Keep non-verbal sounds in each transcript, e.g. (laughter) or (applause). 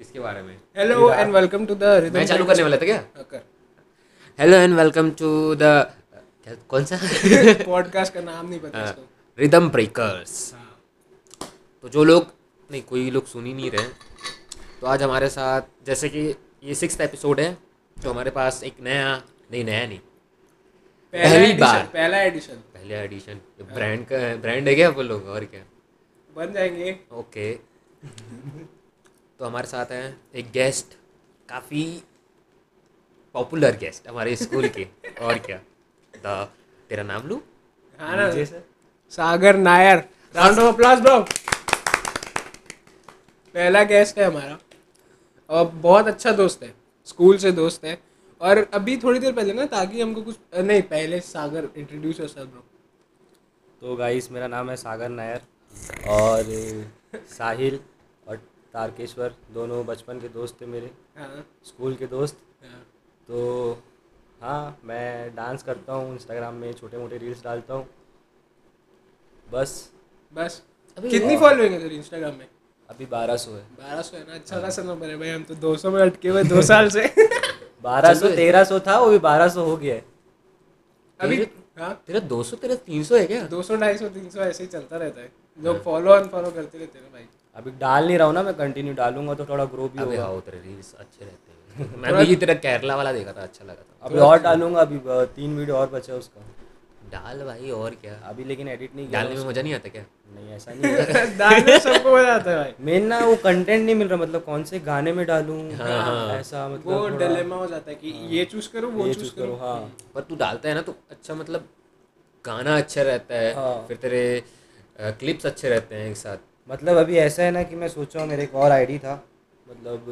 किसके बारे में? Hello and welcome to the मैं चालू करने वाला था क्या? कर hello and welcome to the कौन सा? (laughs) पॉडकास्ट का नाम नहीं। पता रिदम ब्रेकर्स हाँ। तो जो लोग नहीं कोई लोग सुन ही नहीं रहे तो आज हमारे साथ जैसे कि ये सिक्स एपिसोड है तो हमारे पास एक नया नहीं नया नहीं। पहला बार। पहला एडिशन पहले एडिशन ब्रांड का ब्रांड है क्या वो लोग और क्या? बन जाएँगे। ओके। तो हमारे साथ हैं एक गेस्ट काफ़ी पॉपुलर गेस्ट हमारे स्कूल के। और क्या? द तेरा नाम लू? हाँ ना। Sagar Nair. Round of applause bro पहला गेस्ट है हमारा। और बहुत अच्छा दोस्त है। स्कूल से दोस्त है। और अभी थोड़ी देर पहले ना ताकि हमको कुछ नहीं पहले सागर इंट्रोड्यूस योरसेल्फ ब्रो तो गाइस मेरा नाम है सागर नायर और साहिल और तारकेश्वर दोनों बचपन के दोस्त थे मेरे हाँ। स्कूल के दोस्त। हाँ। तो हाँ मैं डांस करता हूँ इंस्टाग्राम में छोटे मोटे रील्स डालता हूँ। बस। बस। अभी कितनी फॉलोइंग है तेरी इंस्टाग्राम में? अभी बारह सौ है। बारह सौ है ना? अच्छा खासा नंबर है भाई हम तो दो सौ में अटके हुए दो साल से। (laughs) बारह सौ तेरह सौ था वो भी बारह सौ हो गया है। अभी हाँ? तेरा दो सौ तेरा तीन सौ है क्या? दो सौ ढाई सौ तीन सौ ऐसे ही चलता रहता है। लोग फॉलो अनफॉलो करते रहते हैं भाई। अभी डाल नहीं रहा हूँ ना मैं कंटिन्यू डालूँगा तो थोड़ा ग्रो भी होगा। हाँ तेरे रील्स अच्छे रहते हैं। (laughs) मैं भी तेरा केरला वाला देखा था अच्छा लगा था। अभी और डालूँगा अभी तीन वीडियो और बचा उसका। डाल भाई और क्या? अभी लेकिन एडिट नहीं किया डालने में मज़ा नहीं आता क्या? नहीं ऐसा नहीं है। (laughs) डालने सबको मज़ा आता है भाई। मेन ना वो कंटेंट नहीं मिल रहा मतलब कौन से गाने में डालूं हाँ, हाँ। ऐसा मतलब वो डिलेमा हो जाता है कि ये चूज़ करो वो चूज़ करो। हाँ। पर तू डालता है ना तो अच्छा मतलब गाना अच्छा रहता है हाँ। फिर तेरे क्लिप्स अच्छे रहते हैं एक साथ। मतलब अभी ऐसा है ना कि मैं सोच रहा हूँ मेरा एक और आईडी था मतलब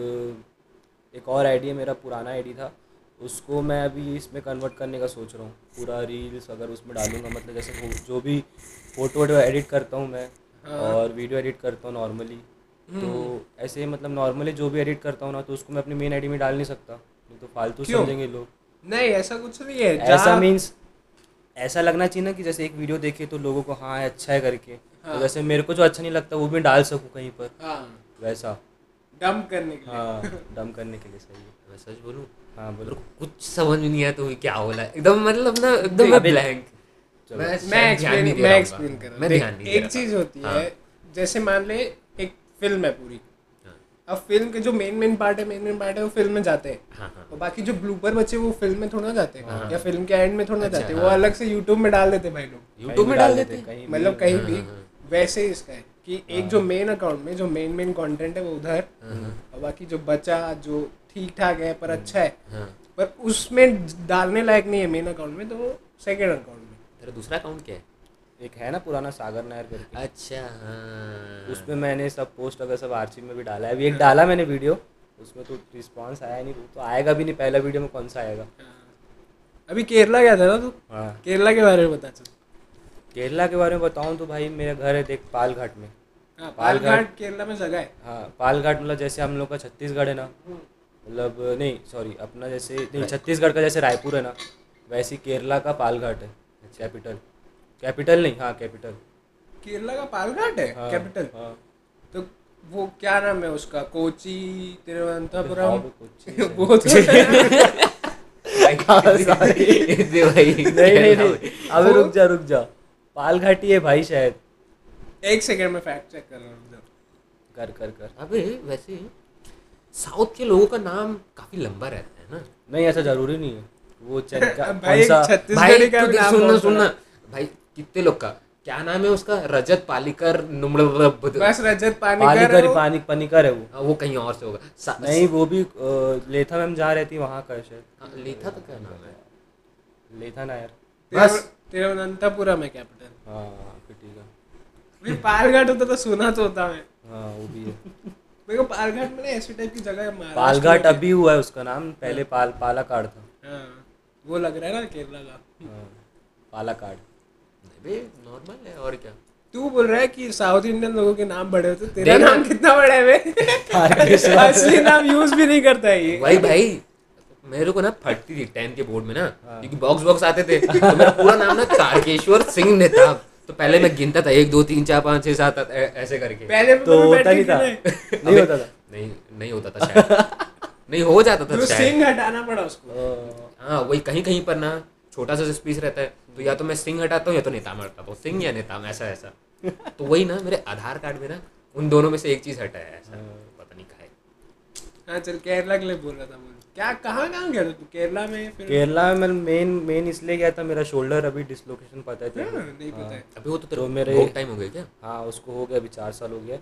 एक और आईडी है मेरा पुराना आईडी था। उसको मैं अभी इसमें कन्वर्ट करने का सोच रहा हूँ। पूरा रील्स अगर उसमें डालूँगा मतलब जैसे जो भी फ़ोटो वोटो एडिट करता हूँ मैं हाँ। और वीडियो एडिट करता हूँ नॉर्मली तो ऐसे ही मतलब नॉर्मली जो भी एडिट करता हूँ ना तो उसको मैं अपनी मेन आईडी में डाल नहीं सकता। नहीं तो फालतू? समझेंगे लोग। नहीं ऐसा कुछ नहीं है। ऐसा मीन्स ऐसा लगना चाहिए ना कि जैसे एक वीडियो देखे तो लोगों को हाँ अच्छा है करके। तो जैसे मेरे को जो अच्छा नहीं लगता वो भी डाल सकूँ कहीं पर। हाँ। वैसा। डम करने के लिए। हाँ डम करने के लिए सही है। मैं सच बोलूँ। हाँ बोलो कुछ समझ में नहीं आया तो क्या बोला एकदम मतलब ना एकदम मैं ब्लैंक मैं एक्सप्लेन मैं एक्सप्लेन कर मैं हूँ ध्यान नहीं एक चीज़ होती हाँ। है जैसे मान ले एक फ़िल्म है पूरी। हाँ। अब फ़िल्म के जो मेन मेन पार्ट है मेन मेन पार्ट है वो फ़िल्म में जाते हैं। हाँ हाँ। और बाकी जो ब्लूपर बचे वो फ़िल्म में थोड़ा जाते हैं। हाँ, या फ़िल्म के एंड में थोड़ा अच्छा, जाते हैं। हाँ। वो अलग से यूट्यूब में डाल देते भाई लोग। यूट्यूब में डाल देते मतलब कहीं भी वैसे ही इसका है। कि एक जो मेन अकाउंट में जो मेन मेन कंटेंट है वो उधर हाँ, और बाकी जो बचा जो ठीक ठाक है पर अच्छा है हाँ। पर उसमें डालने लायक नहीं है मेन अकाउंट में तो वो सेकेंड अकाउंट में। तेरा दूसरा अकाउंट क्या है? एक है ना पुराना सागर नायर करके। अच्छा हाँ। उसमें मैंने सब पोस्ट अगर सब आर्चिव में भी डाला है। अभी एक डाला मैंने वीडियो उसमें तो रिस्पांस आया नहीं तो आएगा भी नहीं पहला वीडियो में कौन सा आएगा? अभी केरला गया था ना तू? हाँ। केरला के बारे में बता चल। केरला के बारे में बताऊँ तो भाई मेरा घर है देख पालघाट में। हाँ पालघाट। केरला में जगह है। हाँ पालघाट मतलब जैसे हम लोग का छत्तीसगढ़ है ना। मतलब नहीं सॉरी अपना जैसे नहीं छत्तीसगढ़ का जैसे रायपुर है ना वैसे केरला का पालघाट है कैपिटल कैपिटल नहीं हाँ कैपिटल केरला का पालघाट है? हाँ, कैपिटल हाँ। तो वो क्या नाम है उसका? कोची तिरुवनंतपुरम? हाँ, वो (laughs) वो तो (laughs) (laughs) भाई नहीं नहीं नहीं। अभी रुक जा रुक जा। पालघाट घाटी है भाई शायद। एक सेकंड में फैक्ट चेक कर रहा हूँ कर कर कर। अबे वैसे साउथ के लोगों का नाम काफ़ी लंबा रहता है ना? नहीं ऐसा ज़रूरी नहीं है। वो (laughs) का भाई भाई का तू नाम सुनना सुनना। भाई कितने लोग का? क्या नाम है उसका? रजत पालिकर बस रजत पानी पानीकर पानी पनिकर है वो। वो कहीं और से होगा। नहीं वो भी लेथा मैम जहाँ रहती वहाँ का है शायद। हाँ, लेथा तो क्या नाम है? लेथा नायर। बस। तिरुवनंतपुरम है कैपिटल हाँ फिर ठीक है। भाई पालघाट होता तो सुना तो होता मैं। हाँ वो भी है। मेरे को पालघाट में ना ऐसी टाइप की जगह है पालघाट अभी हुआ है उसका नाम पहले पाल पालाकाड़ था। हाँ वो लग रहा है ना केरला का। हाँ पालाकाड़। बे नॉर्मल है और क्या? तू बोल रहा है कि साउथ इंडियन लोगों के नाम बड़े होते तेरा नाम कितना बड़ा है बे (laughs) असली नाम यूज़ भी नहीं करता है ये। भाई भाई मेरे को ना फटती थी टेंथ के बोर्ड में ना हाँ। क्योंकि बॉक्स बॉक्स आते थे। तो मेरा पूरा नाम ना तारकेश्वर सिंह नेताब तो पहले मैं गिनता था एक दो तीन चार पाँच छः सात ऐसे करके। पहले तो होता नहीं था नहीं। होता था। नहीं नहीं होता था शायद। नहीं हो जाता था तो सिंह हटाना पड़ा उसको। हाँ वही कहीं कहीं पर ना छोटा सा स्पीच रहता है। तो या तो मैं सिंह हटाता हूँ या तो नेताम हटाता हूँ। सिंह या नेताम ऐसा ऐसा। तो वही ना मेरे आधार कार्ड में ना उन दोनों में से एक चीज़ हटाया ऐसा। पता नहीं कहा हाँ। चल केरला के लिए बोल रहा था क्या कहाँ कहाँ गया था तू? केरला में फिर? केरला में मैं मेन मेन इसलिए गया था मेरा शोल्डर अभी डिसलोकेशन पता है हाँ, नहीं पता है। अभी वो तो तो तेरे मेरे- बहुत टाइम हो गया क्या? हाँ उसको हो गया अभी चार साल हो गया।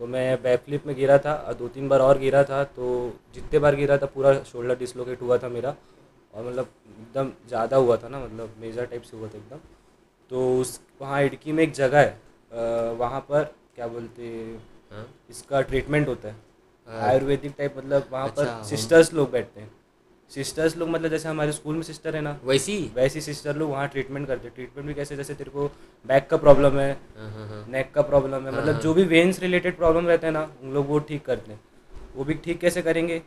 तो मैं बैक फ्लिप में गिरा था और दो तीन बार और गिरा था तो जितने बार गिरा था पूरा शोल्डर डिसलोकेट हुआ था मेरा। और मतलब एकदम ज़्यादा हुआ था ना मतलब मेजर टाइप से हुआ था एकदम। तो उस वहाँ इडकी में एक जगह है वहाँ पर क्या बोलते हाँ इसका ट्रीटमेंट होता है हाँ। आयुर्वेदिक टाइप मतलब वहाँ अच्छा, पर सिस्टर्स लोग बैठते हैं। सिस्टर्स लोग मतलब जैसे हमारे स्कूल में सिस्टर है ना वैसी? वैसी सिस्टर लोग वहाँ ट्रीटमेंट करते हैं। ट्रीटमेंट भी कैसे? जैसे तेरे को बैक का प्रॉब्लम है हाँ हाँ हाँ। नेक का प्रॉब्लम है हाँ, मतलब हाँ। जो भी वेन्स रिलेटेड प्रॉब्लम रहते हैं ना उन लोग वो ठीक करते हैं। वो भी ठीक कैसे करेंगे?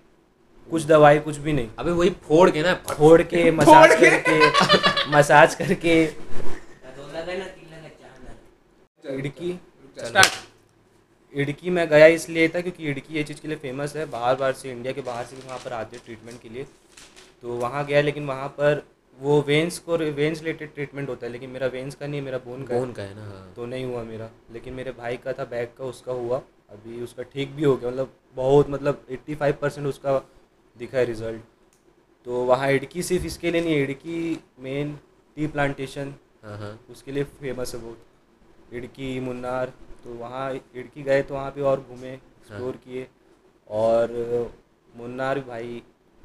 कुछ दवाई कुछ भी नहीं। अबे वही फोड़ के ना फोड़ के (laughs) मसाज करके मसाज करके। इडकी। स्टार्ट इडकी में गया इसलिए था क्योंकि इडकी ये चीज़ के लिए फ़ेमस है। बाहर बाहर से इंडिया के बाहर से भी वहाँ पर आते हैं ट्रीटमेंट के लिए। तो वहाँ गया लेकिन वहाँ पर वो वेंस को वेंस रिलेटेड ट्रीटमेंट होता है लेकिन मेरा वेंस का नहीं है मेरा बोन का बोन का है ना हाँ। तो नहीं हुआ मेरा। लेकिन मेरे भाई का था बैक का उसका हुआ। अभी उसका ठीक भी हो गया मतलब बहुत मतलब 85 परसेंट उसका दिखा है रिज़ल्ट तो वहाँ इडकी सिर्फ़ इसके लिए नहीं इडकी मेन टी प्लांटेशन हाँ हाँ। उसके लिए फ़ेमस है बहुत इडकी मुन्नार तो वहाँ इडकी गए तो वहाँ पे और घूमे एक्सप्लोर किए। और मुन्नार भाई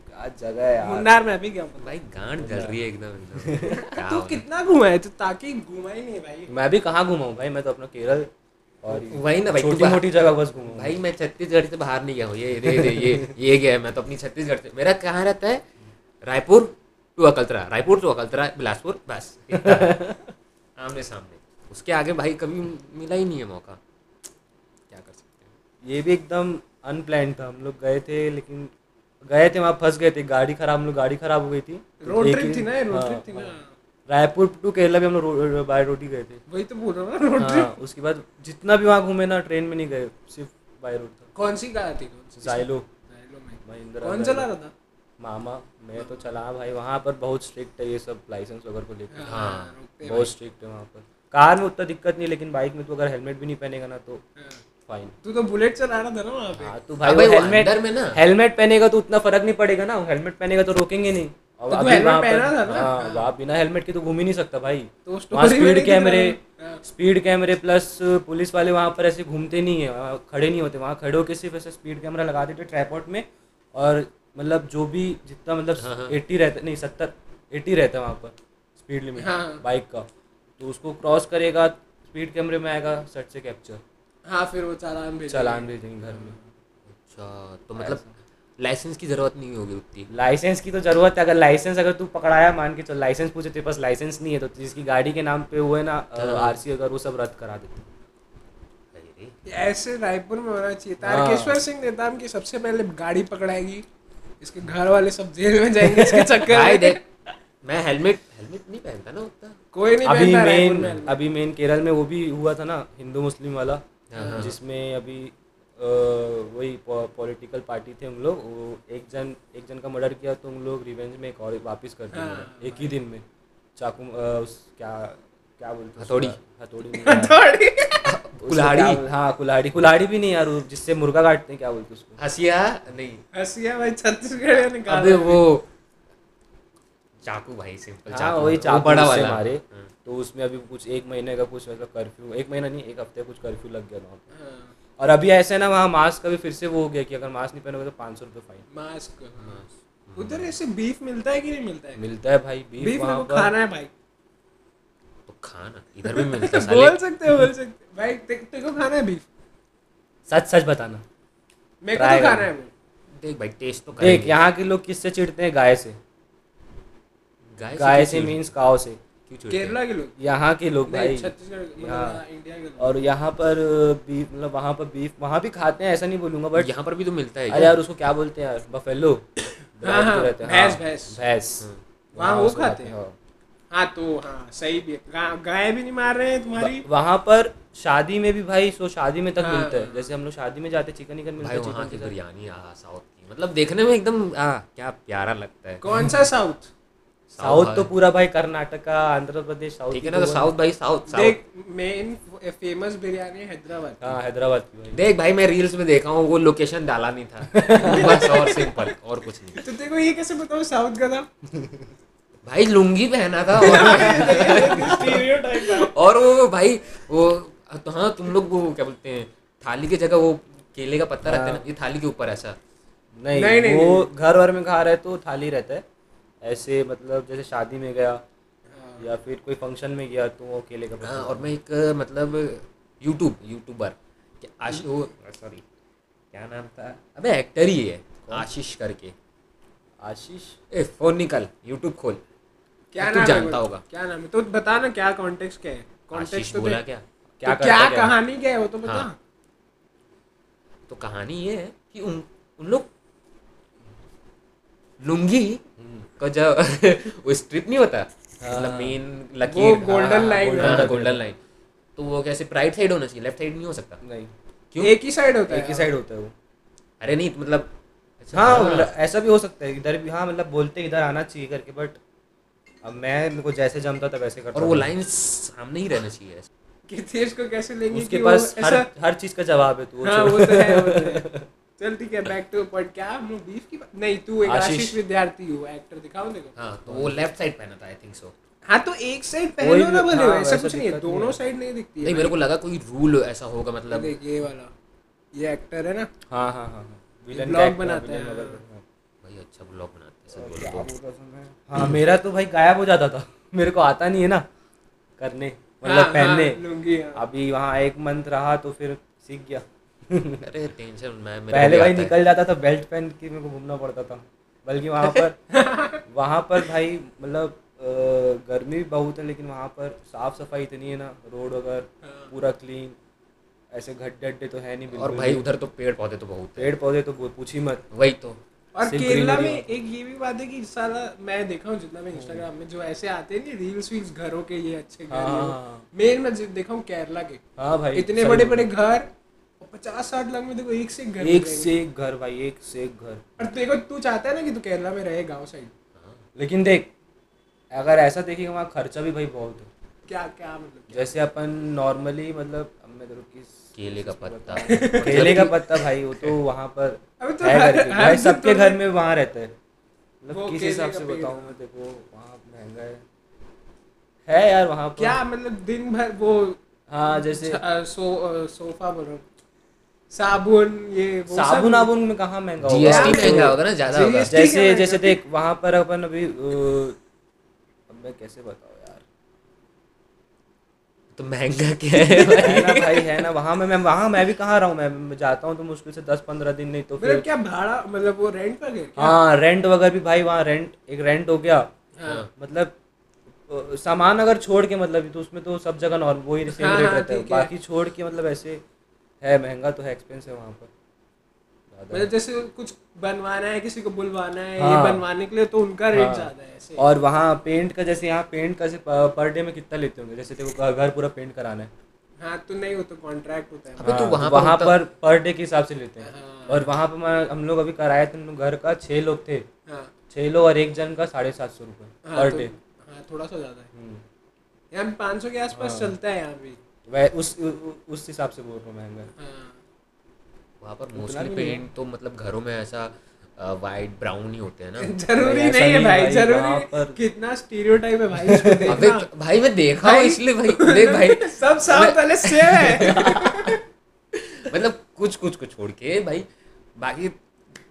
क्या जगह है यार। मुन्नार में अभी क्या पता भाई गांड जल रही है एकदम (laughs) तू कितना घुमा है? तू ताकि घुमा ही नहीं भाई। मैं भी कहाँ घूमा हूँ भाई? मैं तो अपना केरल और वही ना भाई, छोटी मोटी जगह बस घूमा हूँ। भाई मैं छत्तीसगढ़ से बाहर नहीं गया हूँ। ये ये ये ये ये गया है मैं तो अपनी छत्तीसगढ़ से। मेरा कहाँ रहता है? रायपुर टू अकलतरा। रायपुर टू अकलतरा बिलासपुर बस। (laughs) आमने सामने उसके आगे भाई कभी मिला ही नहीं है मौका। क्या कर सकते हैं? ये भी एकदम अनप्लान था। हम लोग गए थे लेकिन गए थे वहाँ फंस गए थे। गाड़ी खराब हम लोग गाड़ी खराब हो गई थी। रोड ट्रिप थी ना रोड हाँ, ट्रिप थी ना? रायपुर टू केरला भी हम लोग बाय रोड ही गए थे। वही तो बोल रहा हूँ रोड हाँ ट्रिप उसके बाद जितना भी वहाँ घूमे ना ट्रेन में नहीं गए सिर्फ़ बाय रोड था। कौन सी कार थी? कौन जाइलो जाइलो महिंद्रा कौन चला रहा था? मामा मैं तो चला भाई। वहाँ पर बहुत स्ट्रिक्ट है ये सब लाइसेंस वगैरह को लेकर हाँ, बहुत स्ट्रिक्ट है वहाँ पर। कार में उतना दिक्कत नहीं लेकिन बाइक में तो अगर हेलमेट भी नहीं पहनेगा ना तो हाँ। फाइन तू तो बुलेट चला रहा था ना वहाँ पे हाँ तो भाई हेलमेट में ना हेलमेट पहनेगा तो उतना फ़र्क नहीं पड़ेगा ना हेलमेट पहनेगा तो रोकेंगे नहीं और तो हेलमेट पहना था ना? हाँ बिना हेलमेट के तो घूम ही नहीं सकता भाई तो स्पीड कैमरे स्पीड कैमरे प्लस पुलिस वाले वहाँ पर ऐसे घूमते नहीं है खड़े नहीं होते वहाँ खड़े होकर सिर्फ़ ऐसे स्पीड कैमरा लगा देते ट्राईपोर्ट में और मतलब जो भी जितना हाँ, मतलब हाँ। एट्टी रहता नहीं सत्तर एट्टी रहता है वहाँ पर स्पीड लिमिट हाँ। बाइक का तो उसको क्रॉस करेगा स्पीड कैमरे में आएगा सट से कैप्चर हाँ फिर वो चालान भेज चालान भेजेंगे घर में। अच्छा तो मतलब लाइसेंस की ज़रूरत नहीं होगी उतनी। लाइसेंस की तो ज़रूरत है अगर लाइसेंस अगर तू पकड़ाया मान के चल लाइसेंस पूछे तेरे पास लाइसेंस नहीं है तो जिसकी गाड़ी के नाम पे हुए ना आर सी अगर वो सब रद्द करा देते। ऐसे रायपुर में होना चाहिए। हाँ। तारकेश्वर सिंह नेताम की सबसे पहले गाड़ी पकड़ाएगी इसके घर वाले सब जेल में जाएँगे इसके चक्कर में। मैं हेलमेट हेलमेट नहीं पहनता ना उतना। कोई नहीं अभी मेन में अभी मेन केरल में वो भी हुआ था ना हिंदू मुस्लिम वाला हाँ। जिसमें अभी वही पॉलिटिकल पार्टी थे हम लोग वो एक जन एक जन का मर्डर किया तो उन लोग रिवेंज में एक और वापस कर दिया हाँ। एक ही दिन में चाकू उस क्या क्या बोलते हैं? हथौड़ी। हथौड़ी (laughs) कुल्हाड़ी? हाँ कुल्हाड़ी कुल्हाड़ी भी नहीं यार जिससे मुर्गा काटते हैं क्या बोलते उसको हसिया नहीं हसिया भाई छत्तीसगढ़ अबे वो चाकू भाई सिंपल हाँ चाकू वही चाकू बड़ा वाला। मारे। हाँ। तो उसमें अभी कुछ एक महीने का कुछ ऐसा कर्फ्यू एक महीना नहीं एक हफ़्ते कुछ कर्फ्यू लग गया था हाँ, और अभी ऐसे ना वहाँ मास्क का भी फिर से वो हो गया कि अगर मास्क नहीं पहनोगे तो पाँच सौ रुपये फाइन मास्क हाँ। उधर ऐसे बीफ मिलता है कि नहीं मिलता है? मिलता है भाई बीफ बीफ वहाँ पर। खाना है भाई। तो खाना इधर भी मिलता (laughs) साले। बोल सकते हो बोल सकते हो। भाई ते- तेरे को खाना है बीफ सच सच बताना। मेरे को तो खाना है देख भाई टेस्ट तो देख यहाँ के लोग किससे चिढ़ते हैं? गाय से। गाय गाय से मीन्स काव से। हैं? केरला के लोग? यहाँ के लोग भाई। छत्तीसगढ़ मतलब हाँ। हाँ, के और यहाँ पर बीफ मतलब वहाँ पर बीफ वहाँ भी खाते हैं ऐसा नहीं बोलूँगा बट यहाँ पर भी तो मिलता है अरे यार उसको क्या बोलते हैं यार बफेलो हाँ, हाँ, रहते हैं, भैंस, हाँ, भैंस। भैंस। वहाँ वो खाते हैं? हाँ। हाँ। तो हाँ सही भी है। गाय भी नहीं मार रहे हैं तुम्हारी? वहाँ पर शादी में भी भाई सो शादी में तक हाँ। मिलता है। जैसे हम लोग शादी में जाते चिकन चिकन मिलता है वहाँ की बिरयानी साउथ की। मतलब देखने में एकदम क्या प्यारा लगता है। कौन सा साउथ? साउथ तो पूरा भाई कर्नाटका आंध्र प्रदेश साउथ ठीक है ना तो साउथ भाई साउथ देख मेन फ़ेमस बिरयानी है हैदराबाद। हाँ हैदराबाद की भाई। देख भाई मैं रील्स में देखा हूँ वो लोकेशन डाला नहीं था। बस और सिंपल और कुछ नहीं। तो देखो ये कैसे बताओ साउथ का था भाई लुंगी पहना था और, Stereotype और वो भाई वो तो हाँ तुम लोग वो क्या बोलते हैं थाली की जगह वो केले का पत्ता रहता है ना ये थाली के ऊपर ऐसा। नहीं, नहीं, नहीं, वो घर वर में खा रहे तो थाली रहता है। ऐसे मतलब जैसे शादी में गया या फिर कोई फ़ंक्शन में गया तो वो केले का हाँ और मैं एक मतलब यूट्यूब यूट्यूबर आश सॉरी क्या नाम था? अबे एक्टर ही है। आशीष करके। आशीष? ए फ़ोन निकल यूट्यूब खोल। क्या तू नाम जानता होगा। क्या नाम है? तो बता ना क्या कॉन्टेक्स्ट क्या है? कॉन्टेक्स्ट तो बोला क्या क्या? तो क्या क्या? कहानी क्या है वो तो बता। हाँ। तो कहानी ये है कि उन उन लोग लुंगी? का जब (laughs) वो स्ट्रिप नहीं होता? मतलब मेन लकीर। है। हाँ गोल्डन लाइन तो वो कैसे राइट साइड होना चाहिए? लेफ़्ट साइड नहीं हो सकता। नहीं। क्यों? एक ही साइड होता है। एक ही साइड होता है वो। अरे नहीं मतलब अच्छा, हाँ मतलब ऐसा भी हो सकता है। इधर भी हाँ मतलब बोलते हैं इधर आना चाहिए करके बट अब मैं मेरे को जैसे जमता था वैसे करता और वो लाइन सामने ही रहना चाहिए कि तेज को कैसे लेंगे उसके पास हर हर चीज़ का जवाब है तो वो हाँ वो तो है वो तो है। (laughs) चल ठीक है बैक टू पॉइंट क्या हम लोग बीफ की बात? नहीं तू एक आशीष। विद्यार्थी हो एक्टर दिखाओ देखो हाँ तो वो लेफ़्ट साइड पहना था आई थिंक सो हाँ तो एक साइड पहनो ना बोले हाँ, ऐसा कुछ नहीं है दोनों साइड नहीं दिखती है नहीं मेरे को लगा कोई रूल ऐसा होगा मतलब देख ये वाला। ये एक्टर है ना? हाँ हाँ हाँ हाँ। विलन ब्लॉग बनाते हैं। भाई अच्छा ब्लॉग बनाते हैं सब बोलो तो। हाँ मेरा तो भाई गायब हो जाता था। मेरे को आता नहीं है ना करने मतलब हाँ, पहनने। हाँ, हाँ। अभी वहाँ एक मंथ रहा तो फिर सीख गया। अरे टेंशन मैं मेरे पहले भाई निकल जाता था बेल्ट पहन के मेरे को घूमना पड़ता था। बल्कि वहाँ पर (laughs) वहाँ पर भाई मतलब गर्मी भी बहुत है लेकिन वहाँ पर साफ़ सफ़ाई इतनी है ना रोड वगैरह पूरा क्लीन ऐसे गड्ढे अड्डे तो है नहीं और भाई उधर तो पेड़ पौधे तो बहुत पेड़ पौधे तो पूछ ही मत। वही तो। और केरला में एक ये भी बात है कि सारा मैं देखा हूँ जितना मैं इंस्टाग्राम में जो ऐसे आते हैं नहीं रील्स वील्स घरों के ये अच्छे घर हाँ, हाँ, हाँ। मेन मैं देखा हूँ केरला के। हाँ भाई इतने बड़े बड़े घर पचास साठ लाख में देखो एक से घर एक से एक घर भाई एक से एक घर। और देखो तू चाहता है ना कि तू केरला में रहे गाँव साइड? लेकिन देख अगर ऐसा देखेगा वहाँ खर्चा भी भाई बहुत है। क्या क्या मतलब क्या? जैसे अपन नॉर्मली मतलब मैं तेरे किस केले का पत्ता। (laughs) केले का पत्ता भाई वो तो वहाँ पर अबे तो है भाई सबके घर में वहाँ रहता है। मतलब किस हिसाब से बताऊँ मैं देखो वहाँ महँगा है। है यार वहाँ पर। क्या मतलब दिन भर वो हाँ जैसे सो सोफा बोल रहा हूँ साबुन ये वो साबुन आबुन में कहाँ महँगा होगा? जीएसटी महँगा होगा ना ज़्यादा होगा। जैसे जैसे देख वहाँ पर अपन अभी अब मैं कैसे बताऊँ यार? तो महँगा क्या है भाई? ना भाई? है ना वहाँ में मैं वहाँ मैं भी कहाँ रहा? हूँ मैं, जाता हूँ तो मुश्किल से दस पंद्रह दिन नहीं तो मतलब फिर क्या भाड़ा मतलब वो रेंट पर गए क्या? हाँ रेंट वगैरह भी भाई वहाँ रेंट एक रेंट हो गया। हाँ। मतलब सामान अगर छोड़ के मतलब तो उसमें तो सब जगह नॉर्मल वही सेम हाँ, रेट हाँ, रहता है। बाकी छोड़ के मतलब ऐसे है महँगा तो है एक्सपेंस है वहाँ पर। मतलब जैसे कुछ बनवाना है किसी को बुलवाना है हाँ, ये। बनवाने के लिए तो उनका रेट हाँ। ज़्यादा है ऐसे। और वहाँ पेंट का जैसे यहाँ पेंट का पर डे में कितना लेते होंगे? जैसे देखो घर- घर पूरा पेंट कराना है। हाँ तो नहीं वो तो कॉन्ट्रैक्ट होता है। अबे तो हाँ, वहाँ पर वहाँ पर पर डे के हिसाब से लेते हैं। हाँ। और वहाँ पर मैं हम लोग अभी कराए थे घर का छः लोग थे। हाँ। छः लोग और एक जन का साढ़े सात सौ रुपये पर तो- डे हाँ थोड़ा सा ज़्यादा है। हम्म। यहाँ पाँच सौ के आसपास हाँ। चलता है यहाँ भी। वह उस उस हिसाब से बोल रहा हूँ महँगा वहाँ पर मोस्टली पेंट तो मतलब घरों में ऐसा वाइट ब्राउन ही होते हैं ना। (laughs) ज़रूरी ऐसा नहीं है भाई ज़रूरी पर- कितना स्टीरियोटाइप है भाई (laughs) अबे तो- भाई मैं देखा हूँ इसलिए भाई देख भाई। (laughs) सब साउथ वाले सेम है। मतलब कुछ कुछ को छोड़ के भाई बाकी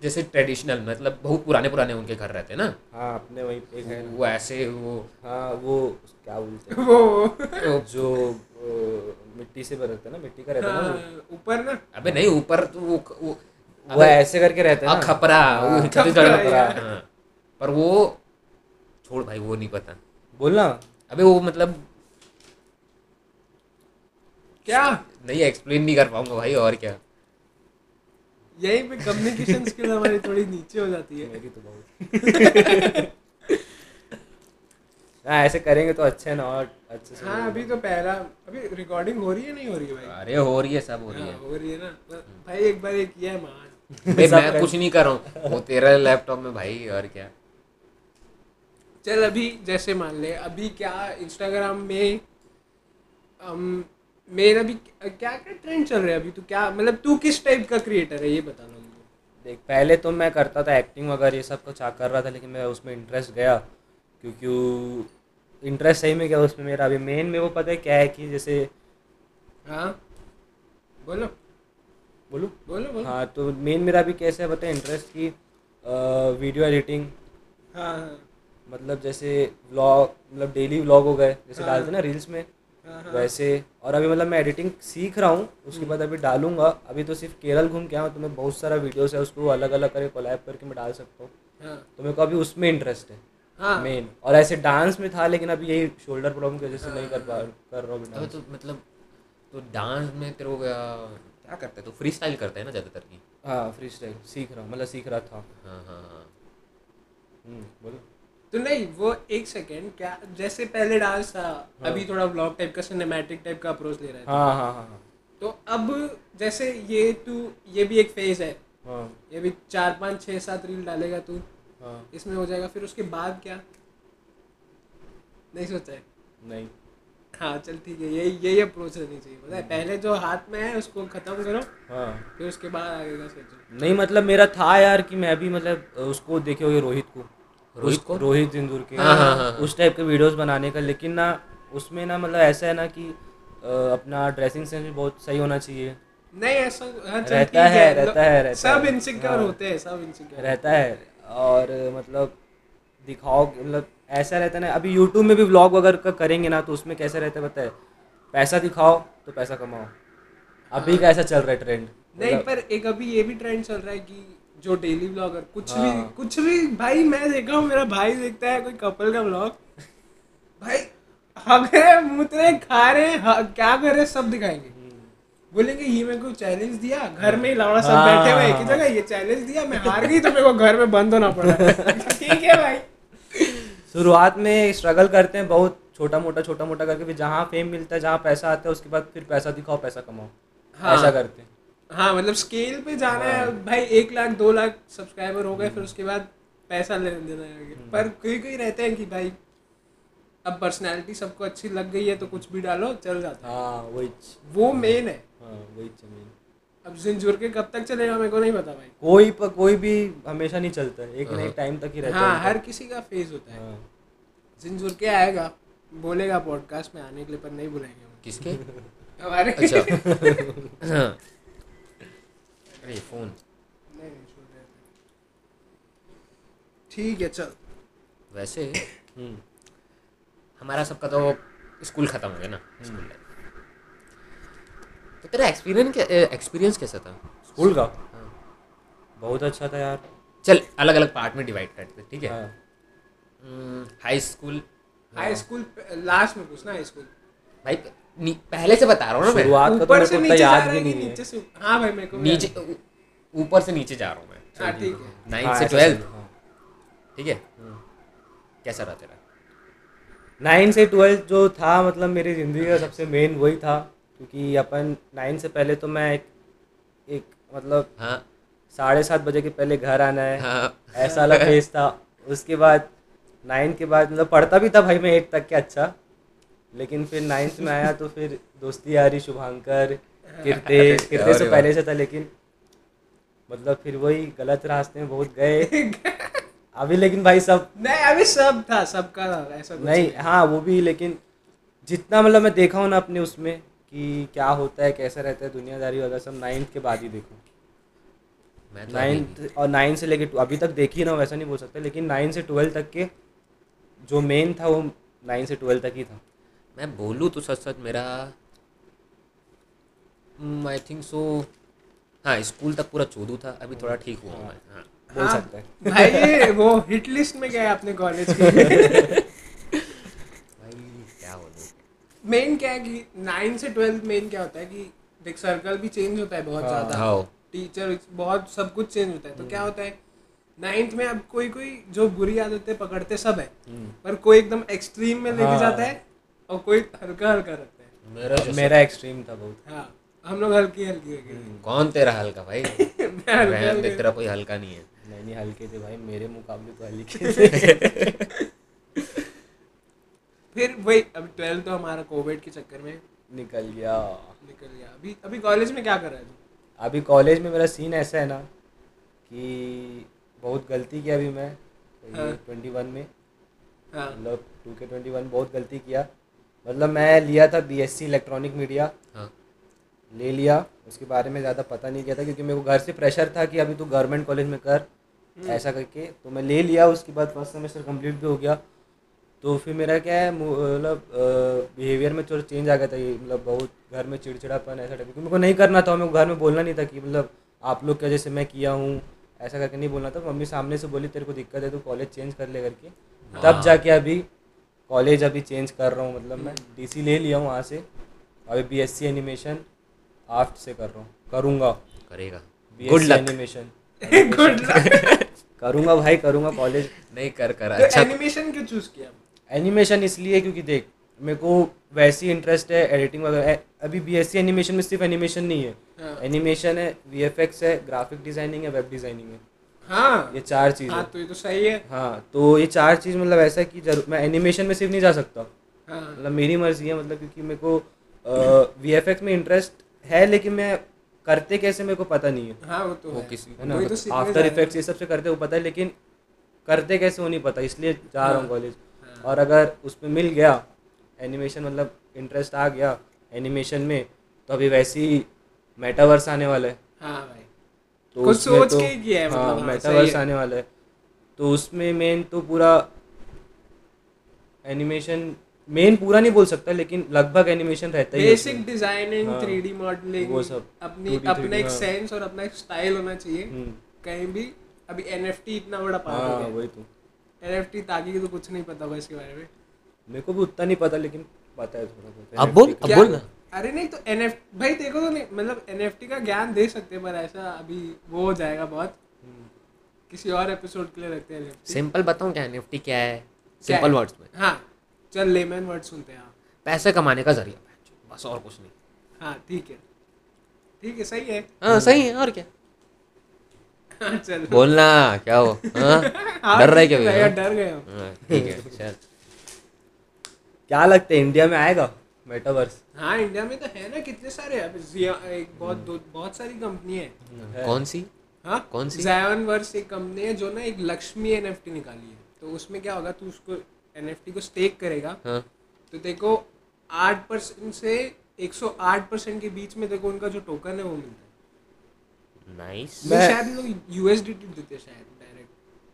जैसे ट्रेडिशनल मतलब बहुत पुराने पुराने उनके घर रहते हैं ना। हाँ अपने वहीं पे। वो ऐसे वो हाँ वो क्या बोलते हैं? वो। जो अ, मिट्टी से बनता है ना मिट्टी का रहता है ना हाँ, ऊपर ना। अबे नहीं ऊपर तो वो वो वो ऐसे करके रहता है खपरा वो हाँ, छत्तीसगढ़ खपरा, खपरा। हाँ। पर वो छोड़ भाई वो नहीं पता। बोलना। अबे वो मतलब क्या? नहीं एक्सप्लेन नहीं कर पाऊँगा भाई और क्या। यही पे कम्युनिकेशन स्किल हमारी थोड़ी नीचे हो जाती है। मेरी तो बहुत। (laughs) (laughs) हाँ ऐसे करेंगे तो अच्छे ना और अच्छे से हाँ अभी तो पहला अभी रिकॉर्डिंग हो रही है नहीं हो रही है भाई? अरे हो रही है सब हो रही हाँ, है। हो रही है ना। भाई एक बार एक किया है मान (laughs) मैं कुछ नहीं कर रहा हूँ। वो तेरा लैपटॉप में भाई और क्या? चल अभी जैसे मान ले अभी क्या इंस्टाग्राम में um, मेरा भी क्या क्या ट्रेंड चल रहा है अभी? तू क्या मतलब तू किस टाइप का क्रिएटर है ये बता लो मुझे। देख पहले तो मैं करता था एक्टिंग वगैरह ये सब कुछ कर रहा था लेकिन मैं उसमें इंटरेस्ट गया क्योंकि इंटरेस्ट सही में क्या उसमें मेरा? अभी मेन में वो पता है क्या है कि जैसे हाँ? बोलो। बोलूँ। बोलो बोलो। हाँ तो मेन मेरा अभी कैसे है पता है इंटरेस्ट की वीडियो एडिटिंग हाँ हाँ। मतलब जैसे व्लॉग मतलब डेली व्लॉग हो गए जैसे हाँ। डालते ना रील्स में हाँ, हाँ। वैसे। और अभी मतलब मैं एडिटिंग सीख रहा हूँ उसके बाद अभी डालूँगा। अभी तो सिर्फ़ केरल घूम के आया हूँ तो मैं बहुत सारा वीडियोस है उसको अलग अलग करके कोलैब करके मैं डाल सकता हूँ। हाँ। तो मेरे को अभी उसमें इंटरेस्ट है। हाँ। मेन और ऐसे डांस में था लेकिन अभी यही शोल्डर प्रॉब्लम की वजह से नहीं कर पा कर रहा हूँ तो मतलब तो डांस में तेरे को क्या क्या करता है? तो फ्री स्टाइल करता है ना ज़्यादातर की? हाँ फ्री स्टाइल सीख रहा हूँ मतलब सीख रहा था। हाँ हाँ हाँ। हम्म, बोलो। तो नहीं वो एक सेकेंड क्या जैसे पहले डांस था हाँ। अभी थोड़ा ब्लॉग टाइप का सिनेमैटिक टाइप का अप्रोच ले रहा है। हाँ हाँ हाँ हाँ। तो अब जैसे ये तू ये भी एक फ़ेज़ है। हाँ। ये भी चार पाँच छः सात रील डालेगा तू। हाँ। इसमें हो जाएगा फिर उसके बाद क्या? नहीं सोचा है? नहीं। हाँ चल ठीक है यही यही अप्रोच रहनी चाहिए। पता है पहले जो हाथ में है उसको खत्म करो हाँ। फिर उसके बाद आगे का सोचो। नहीं मतलब मेरा था यार कि मैं भी मतलब उसको देखे होगे रोहित को। रोहित उस- को? रोहित जिंदूर के। हाँ, हाँ, हाँ, उस टाइप के वीडियोस बनाने का लेकिन ना उसमें ना मतलब ऐसा है ना कि अपना ड्रेसिंग सेंस भी बहुत सही होना चाहिए। नहीं ऐसा हाँ, रहता है, रहता है, रहता सब इनसिक्योर हाँ। होते हैं सब इनसिक्योर रहता है। और मतलब दिखाओ मतलब ऐसा रहता ना अभी यूट्यूब में भी ब्लॉग वगैरह का करेंगे ना तो उसमें कैसा रहता है पता है? पैसा दिखाओ तो पैसा कमाओ। अभी का ऐसा चल रहा है ट्रेंड नहीं पर एक अभी ये भी ट्रेंड चल रहा है कि जो डेली ब्लॉगर कुछ हाँ। भी हाँ। कुछ भी भाई मैं देखा हूँ मेरा भाई देखता है कोई कपल का ब्लॉग (laughs) भाई हग रहे मुत खा रहे ह- क्या कर रहे सब दिखाएँगे। बोलेंगे ये मेरे को चैलेंज दिया घर में ही लौड़ा सब हाँ। बैठे हुए एक जगह ये चैलेंज दिया मैं हार गई तो मेरे को घर में बंद होना पड़ा। ठीक है भाई। शुरुआत में स्ट्रगल करते हैं बहुत छोटा मोटा छोटा मोटा करके फिर जहाँ फेम मिलता है जहाँ पैसा आता है उसके बाद फिर पैसा दिखाओ पैसा कमाओ। हाँ। ऐसा करते हैं। हाँ मतलब स्केल पे जाना है भाई एक लाख दो लाख सब्सक्राइबर हो गए फिर उसके बाद पैसा लेने देना है पर कोई कोई रहते हैं कि भाई अब पर्सनैलिटी सबको अच्छी लग गई है तो कुछ भी डालो चल जाता है। हाँ वही। वो मेन है। हाँ वही ज़मीन। अब जिंजुर के कब तक चलेगा मेरे को नहीं पता भाई। कोई पर कोई भी हमेशा नहीं चलता है एक ना हाँ। एक टाइम तक ही रहता हाँ है हर किसी का फ़ेज़ होता है। हाँ। जिंजुर के आएगा बोलेगा पॉडकास्ट में आने के लिए पर नहीं बुलाएँगे किसके? (laughs) हमारे। अच्छा। (laughs) हाँ। अरे फ़ोन ठीक है चल। वैसे हम्म। हमारा सबका तो स्कूल खत्म हो गया ना स्कूल लाइफ तो तेरा एक्सपीरियंस एक्सपीरियंस कैसा था? स्कूल का? हाँ। बहुत अच्छा था यार। चल अलग अलग पार्ट में डिवाइड करते ठीक है? High school high school last में पूछना हाई स्कूल भाई पहले से बता रहा हूँ ना मैं। शुरुआत का तो ऊपर मेरे से को नीचे जा याद रहा भी नहीं है। नीचे से हाँ भाई मेरे को नीचे ऊपर से नीचे जा रहा हूँ मैं। हाँ ठीक है। नाइन्थ हाँ, से ट्वेल्थ हाँ। ठीक है? कैसा रहा तेरा? नाइन से ट्वेल्थ जो था मतलब मेरी ज़िंदगी का सबसे मेन वही था। क्योंकि अपन नाइन से पहले तो मैं एक एक मतलब हाँ। साढ़े सात बजे के पहले घर आना है। हाँ। ऐसा वाला फ़ेज़ था। उसके बाद नाइन के बाद मतलब पढ़ता भी था भाई मैं एट तक के अच्छा। लेकिन फिर नाइन्थ में आया तो फिर दोस्ती यारी शुभांकर कीर्तेश। (laughs) कीर्तेश अरे तो पहले से था लेकिन मतलब फिर वही गलत रास्ते में बहुत गए। (laughs) अभी लेकिन भाई सब नहीं अभी सब था सबका ऐसा नहीं। हाँ वो भी लेकिन जितना मतलब मैं देखा हूँ ना अपने उसमें कि क्या होता है कैसा रहता है दुनियादारी वगैरह सब नाइन्थ के बाद ही देखो। मैं तो नाइन्थ और नाइन से लेके अभी तक देखी ना वैसा नहीं बोल सकते लेकिन नाइन से ट्वेल्व तक के जो मेन था वो नाइन से ट्वेल्व तक ही था। मैं बोलूँ तो सच सच मेरा आई थिंक सो हाँ स्कूल तक पूरा चोदू था अभी थोड़ा ठीक हुआ हूँ मैं हाँ। बोल हाँ, सकता है। भाई वो हिट लिस्ट में गया अपने कॉलेज की (laughs) मेन क्या है कि नाइन से ट्वेल्थ मेन क्या होता है कि देख सर्कल भी चेंज होता है बहुत हाँ। ज़्यादा। हाँ। टीचर बहुत सब कुछ चेंज होता है। तो क्या होता है नाइन्थ में अब कोई कोई जो बुरी आदतें पकड़ते सब है पर कोई एकदम एक्सट्रीम में लेके हाँ। जाता है और कोई हल्का हल्का रखता है। मेरा मेरा एक्सट्रीम था बहुत। हाँ हम लोग हल्की हल्की हो गए। कौन तेरा हल्का भाई? (laughs) तेरा कोई हल्का नहीं है। नहीं नहीं हल्के थे भाई मेरे मुकाबले तो हल्के (laughs) थे। फिर वही अब ट्वेल्थ तो हमारा कोविड के चक्कर में निकल गया। निकल गया। अभी अभी कॉलेज में क्या कर रहा है तू? अभी कॉलेज में मेरा सीन ऐसा है ना कि बहुत गलती किया अभी मैं हाँ। ट्वेंटी वन में। हाँ। मतलब टू के ट्वेंटी वन बहुत गलती किया। मतलब मैं लिया था B S C electronic media ले लिया। उसके बारे में ज़्यादा पता नहीं किया था क्योंकि मेरे को घर से प्रेशर था कि अभी तू गवर्नमेंट कॉलेज में कर ऐसा करके। तो मैं ले लिया उसके बाद फ़र्स्ट सेमेस्टर कंप्लीट भी हो गया। तो फिर मेरा क्या है मतलब बिहेवियर में थोड़ा चेंज आ गया था ये मतलब बहुत घर में चिड़चिड़ापन ऐसा टाइप क्योंकि मेरे को नहीं करना था मेरे को घर में बोलना नहीं था कि मतलब आप लोग क्या जैसे मैं किया हूँ ऐसा करके नहीं बोलना था। मम्मी सामने से बोली तेरे को दिक्कत है तो कॉलेज चेंज कर ले करके। तब जाके अभी कॉलेज अभी चेंज कर रहा हूँ मतलब मैं डीसी ले लिया हूँ वहाँ से। अभी B S C animation art से कर रहा हूँ। करूँगा। करेगा। बी गुड एनिमेशन गुड करूँगा भाई करूँगा कॉलेज नहीं कर कर। तो अच्छा। एनिमेशन क्यों चूज़ किया? एनिमेशन इसलिए क्योंकि देख मेरे को वैसी इंटरेस्ट है एडिटिंग वगैरह। अभी बी एस सी एनिमेशन में सिर्फ़ एनिमेशन नहीं है। हाँ। एनिमेशन है वी एफ़ एक्स है ग्राफिक डिज़ाइनिंग है वेब डिज़ाइनिंग है। हाँ। ये चार चीज़। हाँ तो ये तो सही है। हाँ तो ये चार चीज़ मतलब ऐसा है कि ज़रूर मैं एनिमेशन में सिर्फ़ नहीं जा सकता। हाँ। मतलब मेरी मर्ज़ी है मतलब क्योंकि मेरे को वी एफ़ एक्स में इंटरेस्ट है लेकिन मैं करते कैसे मेरे को पता नहीं है। हाँ वो तो वो है। किसी है ना तो आफ्टर। इफेक्ट्स ये सबसे करते वो पता है लेकिन करते कैसे वो नहीं पता इसलिए जा रहा हूँ कॉलेज हाँ। और अगर उसमें मिल गया एनिमेशन मतलब इंटरेस्ट आ गया एनिमेशन में तो अभी वैसे ही मेटावर्स आने वाला है। हाँ भाई। तो कुछ सोच तो के किया है मतलब, हाँ हाँ, मेटावर्स आने वाला है। तो उसमें मेन तो पूरा एनिमेशन मेन पूरा नहीं बोल सकता लेकिन लगभग एनिमेशन रहता ही है बेसिक डिज़ाइनिंग हाँ। थ्री डी मॉडलिंग वो सब, अपनी 2D, अपना एक 3D, हाँ। सेंस और अपना एक स्टाइल होना चाहिए। हम्म, कहीं भी अभी एनएफटी इतना बड़ा पार्ट हो हाँ वही तो। एनएफटी ताकि की तो कुछ नहीं पता होगा इसके बारे में। मेरे को भी उतना नहीं पता लेकिन पता है थोड़ा बहुत। अब बोल अब बोल ना। अरे नहीं तो एनएफ भाई देखो तो नहीं मतलब एनएफटी का ज्ञान दे सकते हैं पर ऐसा अभी वो हो जाएगा बहुत। हम्म। किसी और एपिसोड के लिए रखते हैं सिंपल बताऊँ क्या एनएफटी क्या है? सिंपल वर्ड्स में। हाँ चल लेमैन वर्ड सुनते हैं हाँ। पैसे कमाने का ज़रिया। बस और कुछ नहीं। हाँ ठीक है। ठीक है सही है। हाँ सही है और क्या? बोलना क्या हो? हाँ? हाँ, डर रहे क्या भैया? डर गए हाँ, ठीक है चल। क्या लगता है इंडिया में आएगा मेटावर्स हाँ इंडिया में तो है ना कितने सारे अभी एक बहुत दो बहुत सारी कंपनी है। कौन सी? हाँ? कौन सी? जायन वर्स एक कंपनी है जो ना एक लक्ष्मी एनएफटी निकाली है। तो उसमें क्या होगा तू उसको एनएफटी को स्टेक करेगा। हाँ। तो देखो आठ परसेंट से एक सौ आठ परसेंट के बीच में देखो उनका जो टोकन है वो मिलता है। नाइस मैं- शायद लोग यूएसडीटी देते शायद डायरेक्ट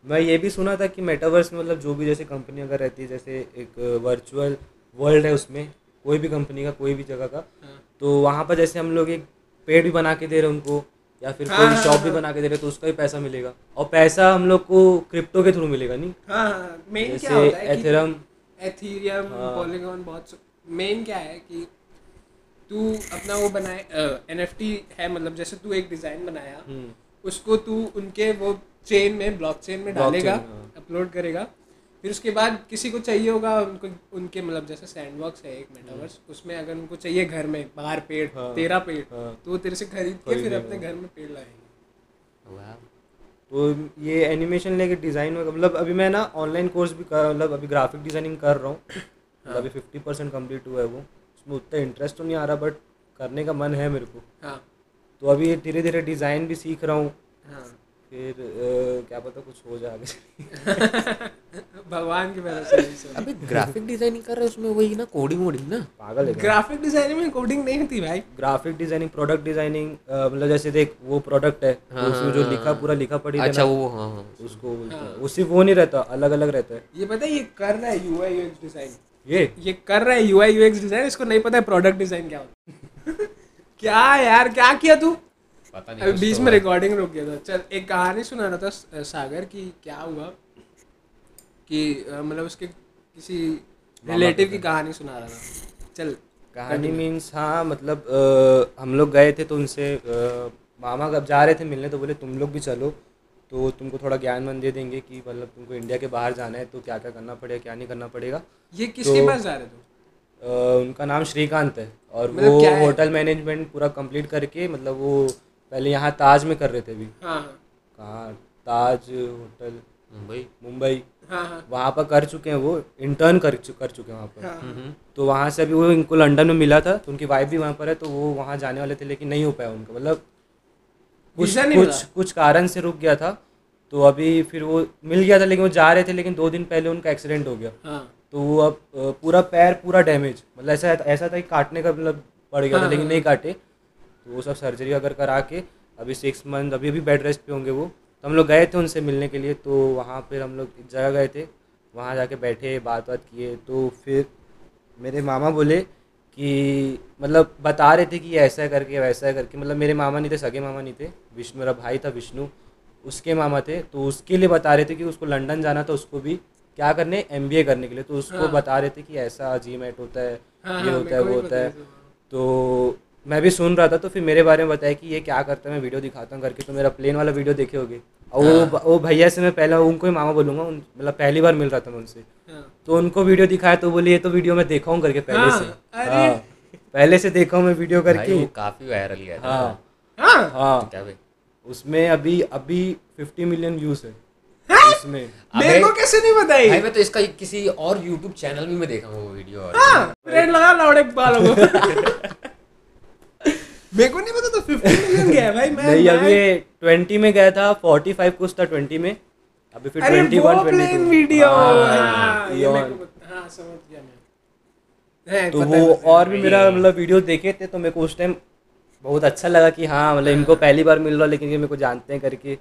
मैं ये भी सुना था कि मेटावर्स में मतलब जो भी जैसे कंपनी अगर रहती है जैसे एक वर्चुअल वर्ल्ड है उसमें कोई भी कंपनी का कोई भी जगह का हाँ। तो वहाँ पर जैसे हम लोग एक पेड़ भी बना के दे रहे हैं उनको या फिर हाँ, कोई हाँ, शॉप भी हाँ। बना के दे रहे तो उसका भी पैसा मिलेगा। और पैसा हम लोग को क्रिप्टो के थ्रू मिलेगा नहीं? हाँ हाँ मेन क्या होता है कि एथेरम एथीरियम हाँ। पॉलीगॉन बहुत मेन क्या है कि तू अपना वो बनाए एनएफटी है मतलब जैसे तू एक डिज़ाइन बनाया हम्म। उसको तू उनके वो चेन में ब्लॉक चेन में डालेगा हाँ। अपलोड करेगा फिर उसके बाद किसी को चाहिए होगा उनको उनके मतलब जैसे सैंडबॉक्स है एक मेटावर्स उसमें अगर उनको चाहिए घर में बाहर पेड़ हाँ। तेरा पेड़ हाँ। तो वो तेरे से खरीद के फिर अपने घर में पेड़ लाएँगे तो ये एनिमेशन लेके डिज़ाइन मतलब अभी मैं ना ऑनलाइन कोर्स भी कर मतलब अभी ग्राफिक डिज़ाइनिंग कर रहा हूँ मतलब अभी फिफ्टी परसेंट कंप्लीट हुआ है वो उसमें उतना इंटरेस्ट तो नहीं आ रहा बट करने का मन है मेरे को। हाँ। तो अभी धीरे धीरे डिज़ाइन भी सीख रहा हूँ। हाँ। फिर अ, क्या पता कुछ हो जाए (laughs) भगवान की नहीं सब। अबे ग्राफिक डिज़ाइनिंग कर रहे हैं उसमें वही ना कोडिंग वोडिंग ना। पागल है ग्राफिक डिज़ाइनिंग में कोडिंग नहीं होती भाई। ग्राफिक डिज़ाइनिंग प्रोडक्ट डिज़ाइनिंग मतलब जैसे देख वो प्रोडक्ट है तो हाँ, उसमें जो हाँ, लिखा हाँ। पूरा लिखा पड़ी अच्छा वो हाँ हाँ। उसको हैं। हाँ। वो सिर्फ़ वो नहीं रहता अलग अलग रहता है। ये पता है ये कर रहा है यूआई यूएक्स डिज़ाइन ये ये कर रहा है यूआई यूएक्स डिज़ाइन इसको नहीं पता है प्रोडक्ट डिज़ाइन क्या होता (laughs) क्या यार क्या किया तू? पता अभी बीच में रिकॉर्डिंग रुक गया था। चल एक कहानी सुना रहा था सागर की क्या हुआ? कि मतलब उसके किसी रिलेटिव की कहानी सुना रहा था। चल कहानी मीन्स हाँ मतलब अ, हम लोग गए थे तो उनसे अ, मामा कब जा रहे थे मिलने तो बोले तुम लोग भी चलो। तो तुमको थोड़ा ज्ञान मन दे देंगे कि मतलब तुमको इंडिया के बाहर जाना है तो क्या क्या करना पड़ेगा क्या नहीं करना पड़ेगा। ये किसके तो- पास जा रहे थे उनका नाम श्रीकांत है और मतलब वो होटल मैनेजमेंट पूरा कंप्लीट करके मतलब वो पहले यहाँ ताज में कर रहे थे अभी। हाँ हाँ। कहाँ? ताज होटल मुंबई। मुंबई। हाँ हाँ। वहाँ पर कर चुके हैं वो इंटर्न कर चु, कर चुके हैं वहाँ पर। हाँ हम्म, तो वहाँ से अभी वो इनको लंदन में मिला था तो उनकी वाइफ भी वहाँ पर है तो वो वहाँ जाने वाले थे लेकिन नहीं हो पाया उनका। मतलब कुछ नहीं कुछ कुछ कारण से रुक गया था तो अभी फिर वो मिल गया था लेकिन वो जा रहे थे लेकिन दो दिन पहले उनका एक्सीडेंट हो गया। हाँ। तो वो अब पूरा पैर पूरा डैमेज मतलब ऐसा ऐसा था कि काटने का मतलब पड़ गया था लेकिन हाँ। नहीं काटे। तो वो सब सर्जरी अगर करा के अभी सिक्स मंथ अभी अभी बेड रेस्ट पे होंगे वो। तो हम लोग गए थे उनसे मिलने के लिए तो वहाँ पर हम लोग एक जगह गए थे वहाँ जाके बैठे बात बात किए तो फिर मेरे मामा बोले कि मतलब बता रहे थे कि ये ऐसा करके वैसा करके। मतलब मेरे मामा नहीं थे सगे मामा नहीं थे। विष्णु मेरा भाई था विष्णु। उसके मामा थे। तो उसके लिए बता रहे थे कि उसको लंदन जाना था उसको भी क्या करने? एमबीए करने के लिए। तो उसको हाँ। बता रहे थे कि ऐसा जी मैट होता है हाँ ये हाँ, होता है वो होता है। तो मैं भी सुन रहा था तो फिर मेरे बारे में बताया कि ये क्या करता है मैं वीडियो दिखाता हूँ करके तो मेरा प्लेन वाला वीडियो देखे होगे। और वो वो भैया से मैं पहले उनको ही मामा बोलूँगा उन- मतलब पहली बार मिल रहा था मैं उनसे। हाँ। तो उनको वीडियो दिखाया तो बोले ये तो वीडियो मैं देखा हूँ करके पहले हाँ, से। हाँ। पहले से देखा हूँ मैं वीडियो करके। काफ़ी वायरल गया था। हाँ। हाँ। हाँ। उसमें अभी अभी फिफ्टी मिलियन व्यूज़ है। हाँ? उसमें। मेरे को कैसे नहीं बताई भाई मैं तो इसका किसी और YouTube चैनल में मैं देखा हूँ वो वीडियो और हाँ। लगा लौड़े बालों को। (laughs) मेरे को नहीं पता था फिफ्टी मिलियन गया भाई मैं नहीं अभी ट्वेंटी में गया था फोर्टी फाइव कुछ था ट्वेंटी में। अभी फिर अरे ट्वेंटी वो वन प्लेन वीडियो हाँ, हाँ, ये मेरे को हाँ समझ गया मैं। तो वो और भी मेरा मतलब वीडियो देखे थे तो मेरे को उस टाइम बहुत अच्छा लगा कि हाँ मतलब इनको पहली बार मिल रहा लेकिन ये मेरे को जानते हैं करके।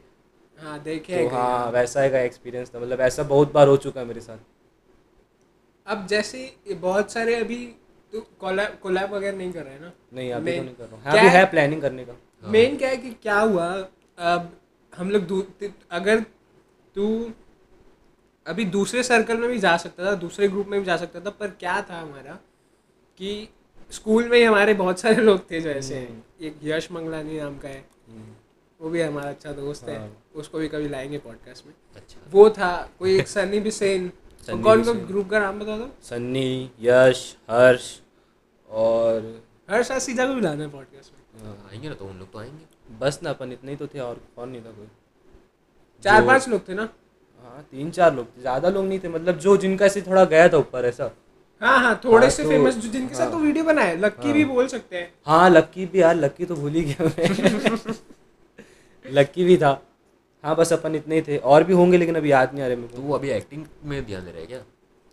हाँ देखे तो हाँ वैसा का एक्सपीरियंस था मतलब ऐसा बहुत बार हो चुका है मेरे साथ। अब जैसे बहुत सारे अभी तो कोलैब कोलैब वगैरह नहीं कर रहे हैं ना? नहीं अभी तो नहीं कर रहा। हूँ हाँ, अभी है- है प्लानिंग करने का। मेन क्या है कि क्या हुआ अब हम लोग अगर तू अभी दूसरे सर्कल में भी जा सकता था दूसरे ग्रुप में भी जा सकता था पर क्या था हमारा कि स्कूल में ही हमारे बहुत सारे (laughs) लोग थे जो ऐसे एक यश मंगलानी नाम का है। वो भी हमारा अच्छा दोस्त है। हाँ। उसको भी कभी लाएँगे पॉडकास्ट में। अच्छा। वो था कोई एक सनी बिसेन और कौन कौन बिसेन। ग्रुप का नाम बता दो सन्नी यश हर्ष और हर साथ सीधा को भी लाना है पॉडकास्ट में। हाँ, आएँगे ना तो उन लोग तो आएँगे। बस ना अपन इतने ही तो थे और कौन नहीं था कोई। चार पाँच लोग थे ना? हाँ तीन चार लोग थे। ज़्यादा लोग नहीं थे मतलब जो जिनका ऐसे थोड़ा गया था ऊपर ऐसा। हाँ हाँ थोड़े हाँ, से तो- फ़ेमस जो जिनके हाँ, साथ हाँ। तो वीडियो बनाए लक्की हाँ, भी बोल सकते हैं। हाँ लक्की भी यार लक्की तो भूल ही गया मैं। (laughs) लक्की भी था। हाँ बस अपन इतने ही थे। और भी होंगे लेकिन अभी याद नहीं आ रहे मेरे तो को। वो अभी एक्टिंग में ध्यान दे रहे हैं क्या?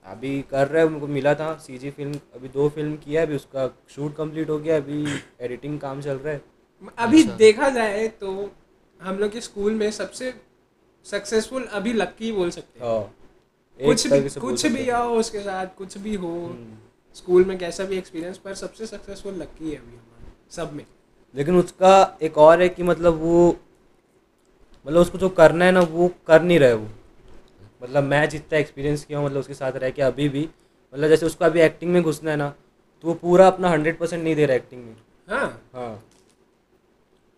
अभी कर रहे हैं मेरे को मिला था सीजी फ़िल्म अभी दो फ़िल्म किया अभी उसका शूट कंप्लीट हो गया अभी एडिटिंग काम चल रहा है। अभी अच्छा। देखा जाए तो हम लोग के स्कूल में सबसे सक्सेसफुल अभी लक्की बोल सकते हैं। हाँ। कुछ भी कुछ भी हैं। आओ उसके साथ कुछ भी हो हम्म। स्कूल में कैसा भी एक्सपीरियंस पर सबसे सक्सेसफुल लक्की है अभी हमारा सब में। लेकिन उसका एक और है कि मतलब वो मतलब उसको जो करना है ना वो कर नहीं रहे वो। मतलब मैं जितना एक्सपीरियंस किया हूँ मतलब उसके साथ रह के अभी भी मतलब जैसे उसको अभी एक्टिंग में घुसना है ना तो वो पूरा अपना हंड्रेड परसेंट नहीं दे रहा एक्टिंग में। हाँ? हाँ।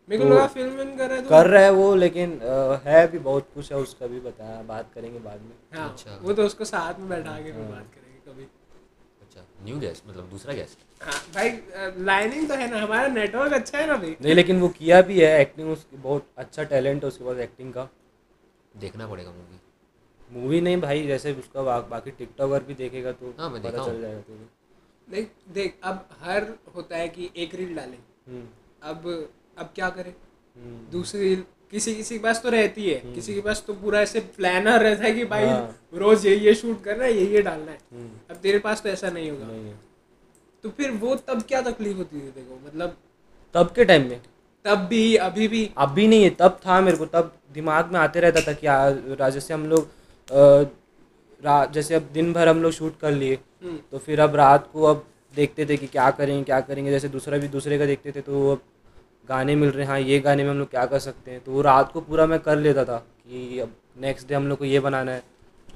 मेरे को तो लगा फ़िल्म कर रहा है तो कर रहा है वो लेकिन अ, है भी बहुत कुछ है उसका भी बताया बात करेंगे बाद में। हाँ अच्छा। वो तो उसको साथ में बैठा के हाँ। बात करेंगे कभी। अच्छा न्यू गेस्ट मतलब दूसरा गेस्ट हाँ भाई लाइनिंग तो है ना हमारा नेटवर्क अच्छा है ना भाई? नहीं लेकिन वो किया भी है एक्टिंग उसकी बहुत अच्छा टैलेंट है उसके पास एक्टिंग का। देखना पड़ेगा मूवी मूवी नहीं भाई जैसे उसका बा, बाकी टिकटॉकर भी देखेगा तो हाँ, मैं पता देखा चल जाएगा तुझे देख देख अब हर होता है कि एक रील डालें। हम्म, अब अब क्या करें? हम्म। दूसरी रील किसी किसी के पास तो रहती है। किसी के पास तो पूरा ऐसे प्लानर रहता है कि भाई हाँ। रोज ये ये शूट करना है ये ये डालना है। हम्म, अब तेरे पास तो ऐसा नहीं होगा। नहीं है। तो फिर वो तब क्या तकलीफ़ होती थी देखो मतलब तब के टाइम में? तब भी अभी भी। अभी नहीं है तब था मेरे को तब दिमाग में आते रहता था कि आ- रा- जैसे हम लोग जैसे अब दिन भर हम लोग शूट कर लिए हम्म, तो फिर अब रात को अब देखते थे कि क्या करेंगे क्या करेंगे जैसे दूसरा भी दूसरे का देखते थे तो अब गाने मिल रहे हैं हाँ ये गाने में हम लोग क्या कर सकते हैं तो वो रात को पूरा मैं कर लेता था कि अब नेक्स्ट डे हम लोग को ये बनाना है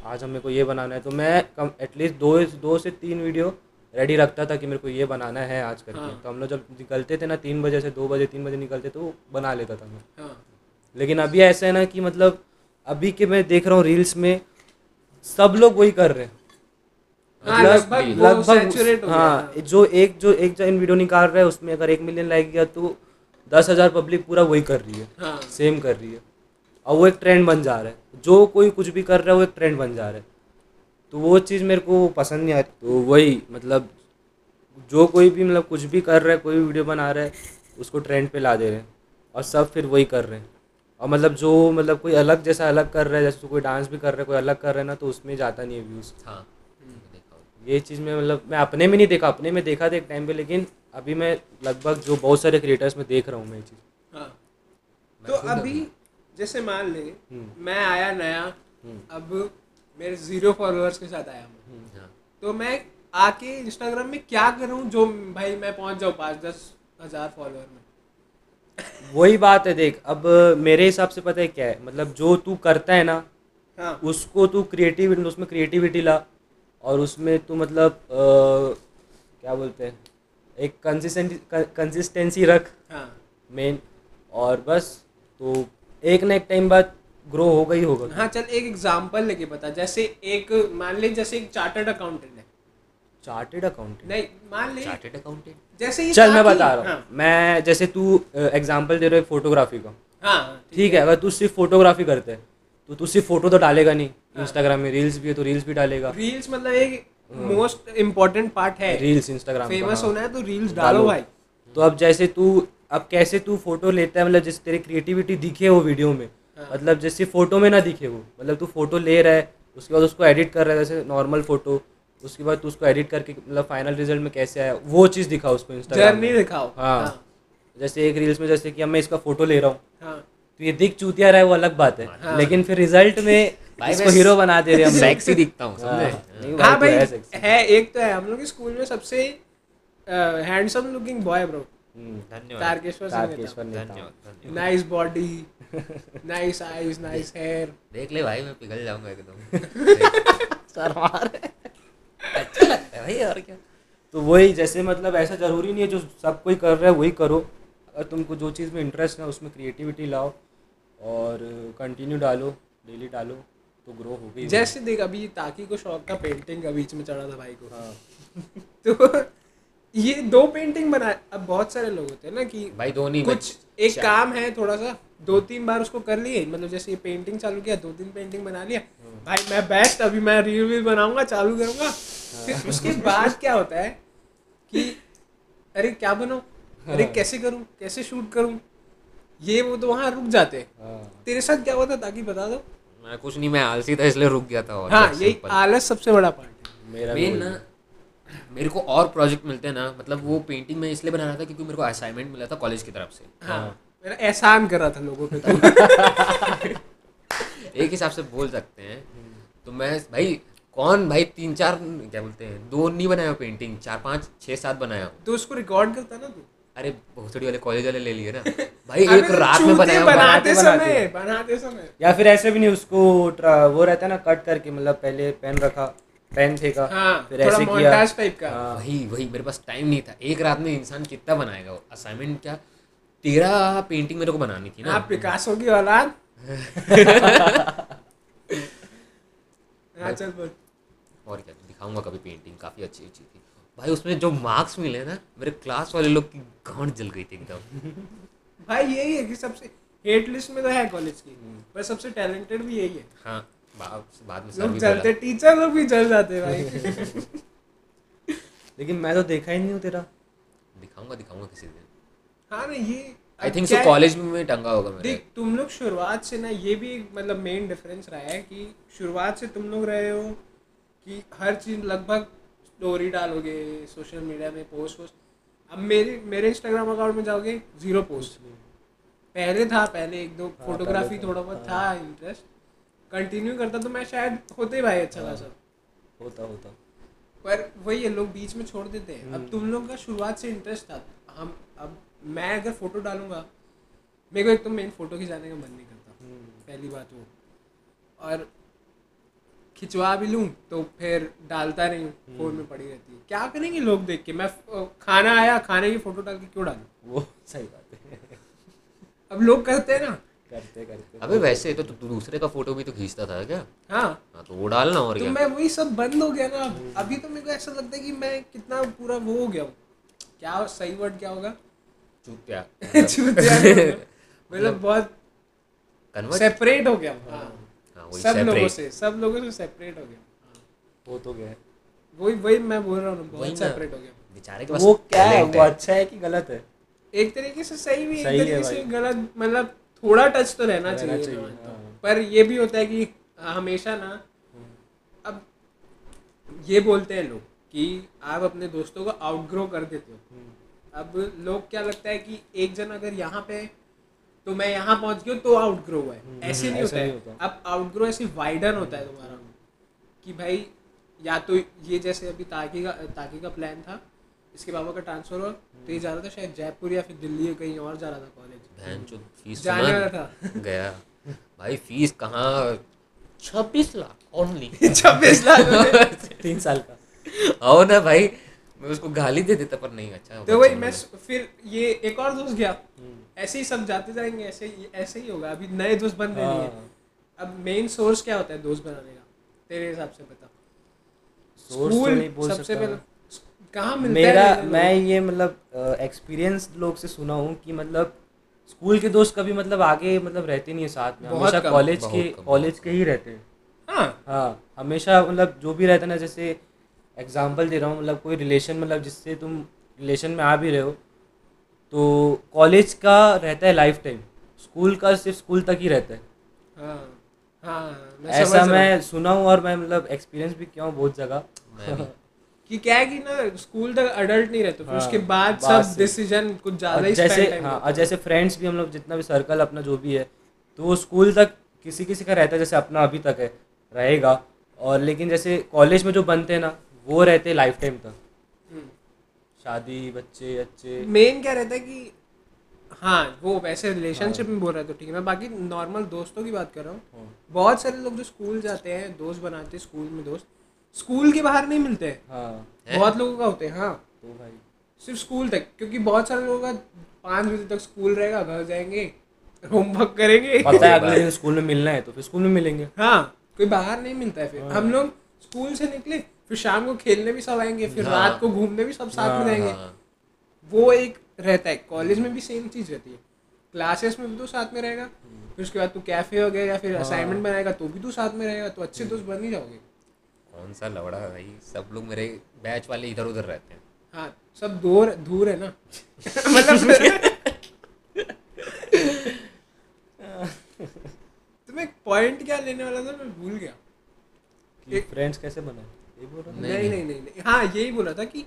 आज हमें को ये बनाना है तो मैं कम एटलीस्ट दो दो से तीन वीडियो रेडी रखता था कि मेरे को ये बनाना है आज करके। हाँ। तो हम लोग जब निकलते थे ना तीन बजे से दो बजे तीन बजे निकलते तो बना लेता था मैं। हाँ। लेकिन अभी ऐसा है ना कि मतलब अभी के मैं देख रहा हूँ रील्स में सब लोग वही कर रहे हैं। हाँ, लगभग हाँ। जो एक जो एक जन वीडियो निकाल रहा है उसमें अगर एक मिलियन लाइक गया तो दस हज़ार पब्लिक पूरा वही कर रही है। हाँ। सेम कर रही है। और वो एक ट्रेंड बन जा रहा है। जो कोई कुछ भी कर रहा है वो एक ट्रेंड बन जा रहा है। तो वो चीज़ मेरे को पसंद नहीं आती तो वही मतलब जो कोई भी मतलब कुछ भी कर रहा है कोई भी वीडियो बना रहा है उसको ट्रेंड पे ला दे रहे हैं और सब फिर वही कर रहे हैं। और मतलब जो मतलब कोई अलग जैसा अलग कर रहा है जैसे कोई डांस भी कर रहा है कोई अलग कर रहा है ना तो उसमें जाता नहीं है व्यूज़ हाँ। देखा ये चीज़ में मतलब मैं अपने में नहीं देखा अपने में देखा था एक टाइम पे लेकिन अभी मैं लगभग जो बहुत सारे क्रिएटर्स में देख रहा हूँ मैं ये चीज़। हाँ। तो अभी। जैसे मान ले हम्म। मैं आया नया हम्म। अब मेरे ज़ीरो फॉलोअर्स के साथ आया हूँ। हाँ। तो मैं आके इंस्टाग्राम में क्या करूँ जो भाई मैं पहुँच जाऊँ पाँच दस हज़ार फॉलोअर में? वही बात है देख अब मेरे हिसाब से पता है क्या है? मतलब जो तू करता है ना हाँ। उसको तू क्रिएटिव उसमें क्रिएटिविटी ला और उसमें तू मतलब अ, क्या बोलते हैं एक कंसिस्टेंसी कंसिस्टेंसी रख हाँ। मेन और बस तो एक ना एक टाइम बाद ग्रो होगा ही होगा। हाँ चल एक एग्जांपल लेके बता। जैसे एक मान ले जैसे एक चार्टर्ड अकाउंटेंट है। चार्टेड अकाउंटेंट नहीं मान ले। चार्टेड अकाउंटेंट जैसे ये चल मैं बता रहा हाँ, हूँ। मैं जैसे तू एग्जांपल दे रहा है फोटोग्राफी का। हाँ हाँ, ठीक है। अगर तू सिर्फ़ फोटोग्राफी करते है तो तू सिर्फ़ फ़ोटो तो डालेगा नहीं। इंस्टाग्राम में रील्स भी है तो रील्स भी डालेगा। रील्स मतलब एक मोस्ट इम्पोर्टेंट पार्ट है। रील्स इंस्टाग्राम फ़ेमस होना है तो रील्स डालो। भाई। तो अब जैसे तू अब कैसे तू फ़ोटो लेता है मतलब जैसे तेरी क्रिएटिविटी दिखे वो वीडियो में हाँ। मतलब जैसे फ़ोटो में ना दिखे वो। मतलब तू फ़ोटो ले रहा है उसके बाद उसको एडिट कर रहा है जैसे नॉर्मल फ़ोटो उसके बाद तू उसको एडिट करके मतलब फाइनल रिज़ल्ट में कैसे आया वो चीज़ दिखा उसको इंस्टाग्राम जर्नी दिखाओ। हाँ। जैसे एक रील्स में जैसे कि अब मैं इसका फ़ोटो ले रहा हूँ। हाँ। तो ये दिख चूतिया रहा है वो अलग बात है। हाँ। लेकिन फिर रिज़ल्ट में इसको हीरो बना दे रहे हम सेक्सी दिखता हूँ हाँ, समझे नहीं हाँ भाई है। है एक तो है हम लोग के स्कूल में सबसे handsome looking boy bro Tarkeshwar Tarkeshwar धन्यवाद धन्यवाद। Nice body nice eyes nice hair देख ले भाई मैं पिघल जाऊँगा एकदम। (laughs) अच्छा लगता है भाई और क्या? तो वही जैसे मतलब ऐसा ज़रूरी नहीं है जो सब कोई कर रहा है वही करो। अगर तुमको जो चीज़ में इंटरेस्ट है उसमें क्रिएटिविटी लाओ और कंटिन्यू डालो डेली डालो तो ग्रो हो गई। जैसे देख अभी ताकि को शौक था पेंटिंग का बीच में चढ़ा था भाई को। हाँ। (laughs) तो ये दो पेंटिंग बनाए अब बहुत सारे लोग होते हैं ना कि भाई धोनी कुछ एक काम है थोड़ा सा दो तीन बार उसको कर लिए मतलब जैसे ये पेंटिंग चालू किया दो तीन पेंटिंग बना लिया। भाई मैं बेस्ट अभी मैं रील वील बनाऊँगा चालू करूँगा। फिर उसके बाद क्या होता है कि अरे क्या बनाऊँ? अरे कैसे करूँ? कैसे शूट करूँ? ये वो तो वहाँ रुक जाते हाँ। तेरे साथ क्या हुआ था ताकि बता दो? मैं कुछ नहीं मैं आलसी था इसलिए रुक गया था और हाँ यही आलस सबसे बड़ा पार्ट है। मेरा मेन ना है। मेरे को और प्रोजेक्ट मिलते हैं ना मतलब वो पेंटिंग मैं इसलिए बना रहा था क्योंकि मेरे को असाइनमेंट मिला था कॉलेज की तरफ़ से। हाँ मेरा एहसान कर रहा था लोगों पे तो। (laughs) एक हिसाब से बोल सकते हैं। तो मैं भाई कौन भाई तीन चार क्या बोलते हैं दो नहीं बनाया पेंटिंग चार पाँच छः सात बनाया तो उसको रिकॉर्ड करता ना तू? अरे भोसड़ी वाले कॉलेज वाले ले लिए ना। (laughs) भाई एक रात में बनाया हूँ बनाते बनाते- समय बनाते समय। या फिर ऐसे भी नहीं उसको वो रहता है ना कट करके मतलब पहले पेन रखा। पेन फेंका हाँ फिर ऐसे किया। टाइप का। हाँ वही वही मेरे पास टाइम नहीं था। एक रात में इंसान कितना बनाएगा वो? असाइनमेंट क्या? तेरह पेंटिंग मेरे को बनानी थी ना। हाँ पिकासो की औलाद। हाँ चल बोल। और क्या दिखाऊँगा कभी पेंटिंग काफ़ी अच्छी अच्छी थी। भाई उसमें जो मार्क्स मिले ना मेरे क्लास वाले लोग की गांड जल गई थी एकदम। भाई यही है कि सबसे हेट लिस्ट में तो है कॉलेज की पर सबसे टैलेंटेड भी यही है। हाँ। बाद बाद में लोग बोला। टीचर लोग भी जल जाते भाई। (laughs) लेकिन मैं तो देखा ही नहीं हूँ तेरा। दिखाऊँगा दिखाऊँगा किसी दिन। हाँ ना ये आई थिंक सो कॉलेज में मैं टंगा होगा मेरे। देख तुम लोग शुरुआत से ना ये भी मतलब मेन डिफरेंस रहा है कि शुरुआत से तुम लोग रहे हो कि हर चीज़ लगभग स्टोरी डालोगे सोशल मीडिया में पोस्ट वोस्ट अब मेरे मेरे इंस्टाग्राम अकाउंट में जाओगे ज़ीरो पोस्ट पहले था पहले एक दो हाँ, फोटोग्राफी थोड़ा बहुत हाँ। था इंटरेस्ट कंटिन्यू करता तो मैं शायद होते भाई अच्छा हाँ। खासा। होता होता। पर वही है लोग बीच में छोड़ देते हैं। अब हम्म। तुम लोग का शुरुआत से इंटरेस्ट था। हम अब मैं अगर फ़ोटो डालूँगा मेरे को एक तो मेन फ़ोटो खिंचाने का मन नहीं करता। हम्म, पहली बात वो। और खिंचवा भी लूँ तो फिर डालता नहीं फ़ोन में पड़ी रहती है। क्या करेंगे लोग देख के? मैं खाना आया खाने की फ़ोटो डाल के क्यों डालूं? वो सही बात है। अब लोग करते हैं ना। करते करते। अबे वैसे तो तू दूसरे का फ़ोटो भी तो खींचता था क्या? हाँ। हाँ तो वो डालना और तो क्या? मैं वही सब बंद हो गया ना। अभी तो मेरे को ऐसा लगता है कि मैं कितना पूरा वो हो गया क्या सही वर्ड क्या होगा? चूतिया। (laughs) चूतिया मतलब बहुत कन्वर्ट सेपरेट हो गया हाँ। हाँ। सब लोगों से सब लोगों से सेपरेट हो गया वो तो गया वही वही मैं बोल रहा हूँ बहुत सेपरेट हो गया बेचारे के पास वो क्या है? वो अच्छा है कि गलत है? एक तरीके से सही भी सही एक तरीके से गलत मतलब थोड़ा टच तो रहना चाहिए, चाहिए, हूँ। हाँ। पर ये भी होता है कि हमेशा ना अब ये बोलते हैं लोग कि आप अपने दोस्तों को आउटग्रो कर देते हो हम्म। अब लोग क्या लगता है कि एक जन अगर यहाँ पे तो मैं यहाँ पहुँच गया तो आउटग्रो हुआ है ऐसे नहीं होता है। अब आउटग्रो ऐसे वाइडन होता है तुम्हारा कि भाई या तो ये जैसे अभी ताकि का ताकि का प्लान था इसके पापा का ट्रांसफ़र हुआ तो ये जा रहा था शायद जयपुर या फिर दिल्ली या कहीं और जा रहा था कॉलेज बहन चो फ़ीस जाने वाला था। गया। भाई फ़ीस कहाँ? छब्बीस लाख ओनली (laughs) छब्बीस लाख (laughs) तीन साल का। आओ ना भाई मैं उसको गाली दे देता पर नहीं अच्छा तो वही मैं फिर ये एक और दोस्त गया। ऐसे ही सब जाते जाएँगे ऐसे ही ऐसे ही होगा। अभी नए दोस्त बन रहे हैं। हाँ। अब मेन सोर्स क्या होता है दोस्त बनाने का? तेरे हिसाब से बता। सोर्स तो स्कूल नहीं बोल सबसे सकता पहले कहाँ मिलता मेरा है मैं ये मतलब एक्सपीरियंस लोग से सुना हूँ कि मतलब स्कूल के दोस्त कभी मतलब आगे मतलब रहते नहीं है साथ में। हमेशा कॉलेज के कॉलेज के ही रहते हैं। हाँ। हाँ हमेशा मतलब जो भी रहता है ना जैसे एग्जांपल दे रहा हूँ मतलब कोई रिलेशन मतलब जिससे तुम रिलेशन में आ भी रहे हो तो कॉलेज का रहता है लाइफ टाइम स्कूल का सिर्फ़ स्कूल तक ही रहता है। हाँ हाँ मैं ऐसा मैं सुना हूँ और मैं मतलब एक्सपीरियंस भी किया हूँ बहुत जगह। (laughs) कि क्या है कि ना स्कूल तक अडल्ट नहीं रहते हाँ, उसके बाद सब डिसीज़न कुछ ज़्यादा ही जैसे हाँ और जैसे फ्रेंड्स भी हम लोग जितना भी सर्कल अपना जो भी है तो वो स्कूल तक किसी किसी का रहता है जैसे अपना अभी तक है रहेगा। और लेकिन जैसे कॉलेज में जो बनते हैं ना वो रहते हैं लाइफ टाइम तक। हम्म। शादी बच्चे अच्छे। मेन क्या रहता है कि हाँ वो वैसे रिलेशनशिप में बोल रहा है तो ठीक है मैं बाकी नॉर्मल दोस्तों की बात कर रहा हूँ। हाँ। बहुत सारे लोग जो स्कूल जाते हैं दोस्त बनाते हैं स्कूल में दोस्त। स्कूल के बाहर नहीं मिलते। हैं। हाँ बहुत लोगों का होते हैं हाँ। तो भाई। सिर्फ़ स्कूल तक क्योंकि बहुत सारे लोगों का पाँच बजे तक स्कूल रहेगा घर जाएँगे होमवर्क करेंगे। पता है अगले दिन स्कूल में मिलना है तो फिर स्कूल में मिलेंगे। हाँ कोई बाहर नहीं मिलता है फिर। हम लोग स्कूल से निकले फिर शाम को खेलने भी सब आएँगे फिर हाँ। रात को घूमने भी सब साथ में हाँ, जाएँगे। हाँ। वो एक रहता है कॉलेज में भी सेम चीज़ रहती है। क्लासेस में भी तो साथ में रहेगा फिर उसके बाद तू कैफ़े हो गया या फिर असाइनमेंट बनाएगा तो भी तू साथ में रहेगा तो अच्छे दोस्त बन ही जाओगे। कौन सा लवड़ा है भाई? सब लोग मेरे बैच वाले इधर उधर रहते हैं। हाँ सब दूर दूर है ना? (laughs) मतलब तुम्हें पॉइंट क्या लेने वाला था? मैं भूल गया। फ्रेंड्स कैसे बने? ये बोल रहा था? नहीं नहीं नहीं नहीं। हाँ यही बोला था कि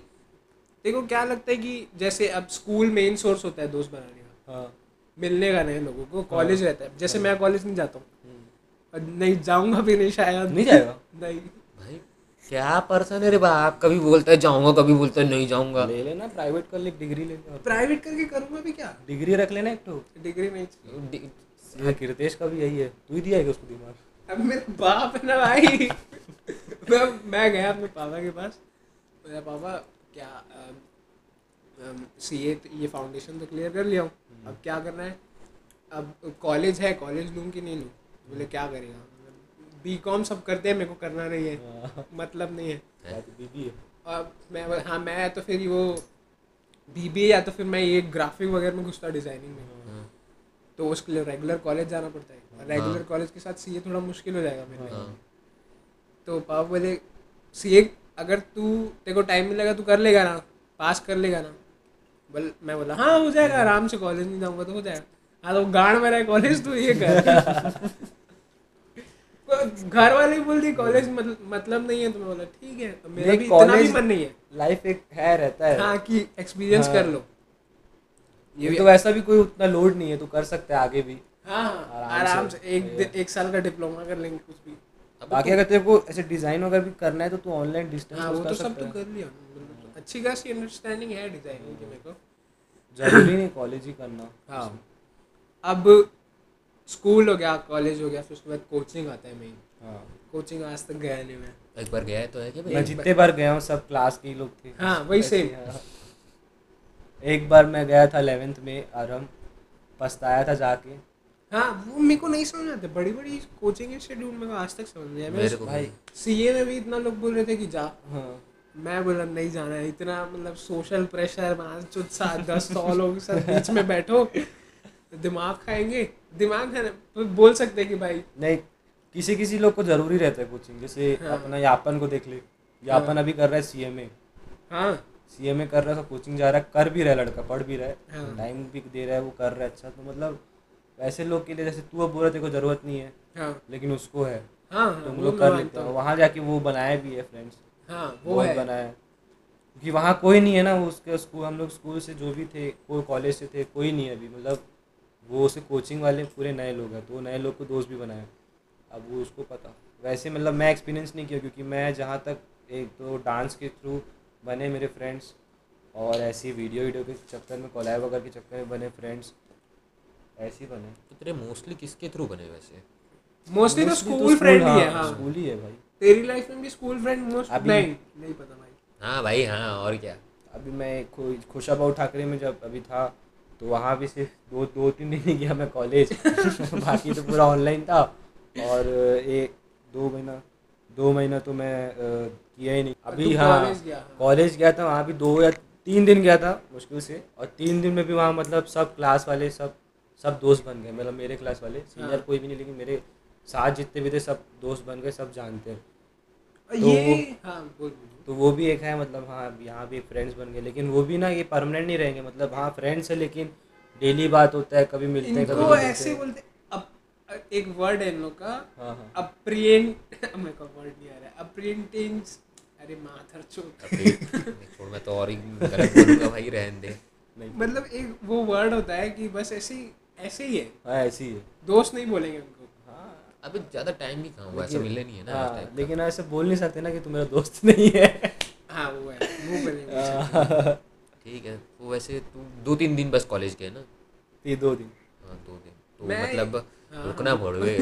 देखो क्या लगता है कि जैसे अब स्कूल मेन सोर्स होता है दोस्त बनाने का। हाँ। मिलने का नए लोगों को कॉलेज रहता है। जैसे मैं कॉलेज नहीं जाता हूँ। नहीं जाऊँगा भी नहीं शायद। नहीं जाएगा? (laughs) नहीं। क्या पर्सन है रे बाप कभी बोलता है जाऊँगा कभी बोलता है नहीं जाऊँगा। ले लेना प्राइवेट कर ले डिग्री ले प्राइवेट करके करूँगा भी क्या? डिग्री रख लेना एक तो। डिग्री नहीं कीर्तेश का भी यही है। तू ही दिया है उसको दिमाग? अब मेरे बाप है ना भाई। मैं मैं गया अपने पापा के पास। मेरा पापा क्या सी ए ये फाउंडेशन तो क्लियर कर लिया हूँ। अब क्या करना है? अब कॉलेज है कॉलेज लूँ कि नहीं लूँ? बोले क्या करेगा? बी कॉम सब करते हैं मेरे को करना नहीं है। मतलब नहीं है। है। और मैं हाँ मैं तो फिर वो बी बी या तो फिर मैं ये ग्राफिक वगैरह में घुसता डिज़ाइनिंग में। हाँ, तो उसके लिए रेगुलर कॉलेज जाना पड़ता है। रेगुलर कॉलेज के साथ सी ए थोड़ा मुश्किल हो जाएगा मेरे लिए। हाँ। तो पापा बोले सी ए अगर तू तेरे को टाइम मिलेगा तू कर लेगा ना पास कर लेगा ना। बोल मैं बोला हाँ हो जाएगा आराम से कॉलेज नहीं जाऊँगा तो हो जाएगा। हाँ तो गाड़ में रहा कॉलेज तू ये कर। (laughs) घर वाले ही बोल दिए कॉलेज मतलब नहीं है तो मैं बोला ठीक है। अब मेरा भी इतना भी मन नहीं है। लाइफ एक है रहता है। हाँ कि एक्सपीरियंस हाँ। कर लो। ये तो वैसा भी कोई उतना लोड नहीं है तू कर सकता है आगे भी। हाँ हाँ आराम से। एक एक साल का डिप्लोमा कर लेंगे कुछ भी। बाकी अगर तेरे को ऐसे डिज़ाइन वगैरह भी करना है तो तू ऑनलाइन डिस्टेंस हाँ वो तो सब तो कर लिया। अच्छी खासी अंडरस्टैंडिंग है डिज़ाइनिंग की मेरे को। ज़रूरी नहीं कॉलेज ही करना। हाँ। अब स्कूल हो गया कॉलेज हो गया फिर उसके बाद कोचिंग आता है मेन हाँ। कोचिंग आज तक गया नहीं मैं। एक बार गया है तो है क्या मैं जितने बार गया हूँ सब क्लास के ही लोग थे। हाँ वही सेम हाँ। एक बार मैं गया था 11th में आरम। पछताया था जाके। हाँ वो मेरे को नहीं समझ आते। बड़ी बड़ी कोचिंग मेरे को आज तक समझ नहीं आया। मेरे को मैं भाई सीए में भी इतना लोग बोल रहे थे कि जा। हाँ। मैं बोला नहीं जाना है। इतना मतलब सोशल प्रेशर पाँच चुत सात दस सौ लोगों साथ बीच में बैठो। दिमाग खाएँगे। दिमाग है तो बोल सकते हैं कि भाई। नहीं किसी किसी लोग को ज़रूरी रहता है कोचिंग जैसे हाँ। अपना यापन को देख ले। यापन हाँ। अभी कर रहा है सीएमए हाँ। ए कर रहा है तो कोचिंग जा रहा है कर भी रहा है लड़का पढ़ भी रहा है। हाँ। टाइम भी दे रहा है वो कर रहा है अच्छा तो मतलब वैसे लोग के लिए जैसे तू अब बोल रहा तेरे को ज़रूरत नहीं है हाँ। लेकिन उसको है। हाँ हाँ, तुम लोग कर लेते हो। वहाँ जाके वो बनाए भी है फ्रेंड्स हाँ वो है। बनाया क्योंकि वहाँ कोई नहीं है ना उसके स्कूल हम लोग स्कूल से जो भी थे कोई कॉलेज से थे कोई नहीं है अभी मतलब वो उसे कोचिंग वाले पूरे नए लोग हैं तो वो नए लोग को दोस्त भी बनाए। अब वो उसको पता। वैसे मतलब मैं एक्सपीरियंस नहीं किया क्योंकि मैं जहाँ तक एक तो डांस के थ्रू बने मेरे फ्रेंड्स और ऐसी वीडियो वीडियो के चक्कर में कोलैब वगैरह के चक्कर में बने फ्रेंड्स ऐसे ही बने। तो तेरे मोस्टली किसके थ्रू बने वैसे? मोस्टली तो स्कूल फ्रेंड ही है हाँ, हाँ। स्कूल ही है भाई। तेरी लाइफ में भी स्कूल फ्रेंड मोस्ट नहीं नहीं पता भाई। हाँ भाई हाँ और क्या? अभी मैं खु- खुशाबाऊ ठाकरे में जब अभी था तो वहाँ भी सिर्फ़ दो दो तीन दिन ही गया मैं कॉलेज (laughs) बाकी तो पूरा ऑनलाइन था और एक दो महीना दो महीना तो मैं अ, किया ही नहीं अभी हाँ गया, हाँ। कॉलेज गया था वहाँ भी दो या तीन दिन गया था मुश्किल से और तीन दिन में भी वहाँ मतलब सब क्लास वाले सब सब दोस्त बन गए मतलब मेरे क्लास वाले सीनियर हाँ। कोई भी नहीं लेकिन मेरे साथ जितने भी थे सब दोस्त बन गए सब जानते हैं तो ये हाँ। तो वो भी एक है मतलब हाँ यहाँ भी फ्रेंड्स बन गए लेकिन वो भी ना ये परमानेंट नहीं रहेंगे मतलब हाँ फ्रेंड्स है लेकिन डेली बात होता है कभी मिलते हैं कभी ऐसे बोलते अब एक वर्ड है इन लोग का हाँ हाँ। अप्रियंट (laughs) मेरे को वर्ड नहीं आ रहा है अप्रियंटेंस अरे माथर चोट। छोड़ मैं तो और ही गलत बोलूँगा भाई रहने दे। मतलब एक वो वर्ड होता है कि बस ऐसे ही ऐसे ही है। हाँ ऐसे ही है। दोस्त नहीं बोलेंगे उनको। अभी ज़्यादा टाइम भी कहाँ हुआ? ऐसा मिलने नहीं है ना हाँ। लेकिन ऐसे बोल नहीं सकते ना कि तू मेरा दोस्त नहीं है। हाँ वो है। हाँ, ठीक है तो वैसे तू दो तीन दिन बस कॉलेज गए ना? ये दो दिन। हाँ दो दिन। तो मतलब हाँ, रुकना पड़वे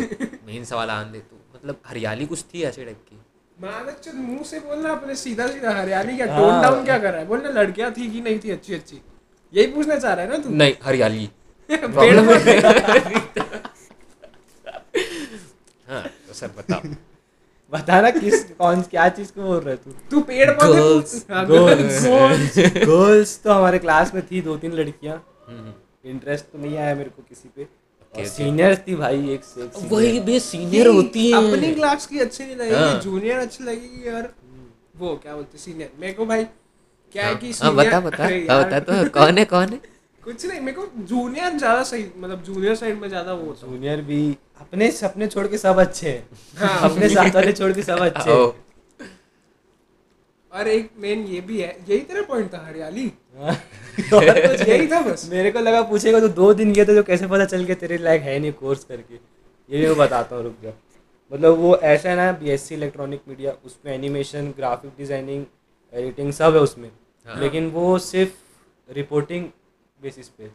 मेन सवाल आन दे तू। मतलब हरियाली कुछ थी ऐसे टाइप की? मानक मुँह से बोलना अपने सीधा सीधा हरियाली क्या। टोन डाउन क्या कर रहा है? बोलना लड़कियाँ थी कि नहीं थी अच्छी अच्छी यही पूछना चाह रहा है ना तू? नहीं हरियाली। (laughs) पेड़ (laughs) हाँ। तो सर बताओ। (laughs) बता ना किस कौन क्या चीज़ को बोल रहा है तू तू पेड़ पौधे हाँ, गर्ल्स गर्ल्स तो हमारे क्लास में थी दो तीन लड़कियाँ। हम्म, हम्म। इंटरेस्ट तो नहीं आया मेरे को किसी पे। सीनियर थी भाई एक से एक वही बे सीनियर होती है। अपनी क्लास की अच्छी नहीं लगेगी हाँ। जूनियर अच्छी लगेगी और वो क्या बोलते सीनियर मेरे को भाई क्या है कि हाँ बता बता। हाँ, यार, बता तो कौन है कौन है? कुछ नहीं मेरे को जूनियर ज़्यादा सही मतलब जूनियर साइड में ज़्यादा वो होता जूनियर भी अपने सपने छोड़ के सब अच्छे हैं। हाँ। अपने साथ वाले छोड़ के सब अच्छे हैं। और एक मेन ये भी है यही तेरा पॉइंट था हरियाली? (laughs) हाँ। यही था बस? मेरे को लगा पूछेगा तो दो दिन गया तो जो कैसे पता चल गया तेरे लायक है नहीं कोर्स करके। ये भी मैं बताता हूँ रुक जा। मतलब वो ऐसा है ना B S C electronic media उसमें एनिमेशन ग्राफिक डिज़ाइनिंग एडिटिंग सब है उसमें। हाँ। लेकिन वो सिर्फ़ रिपोर्टिंग बेसिस पे।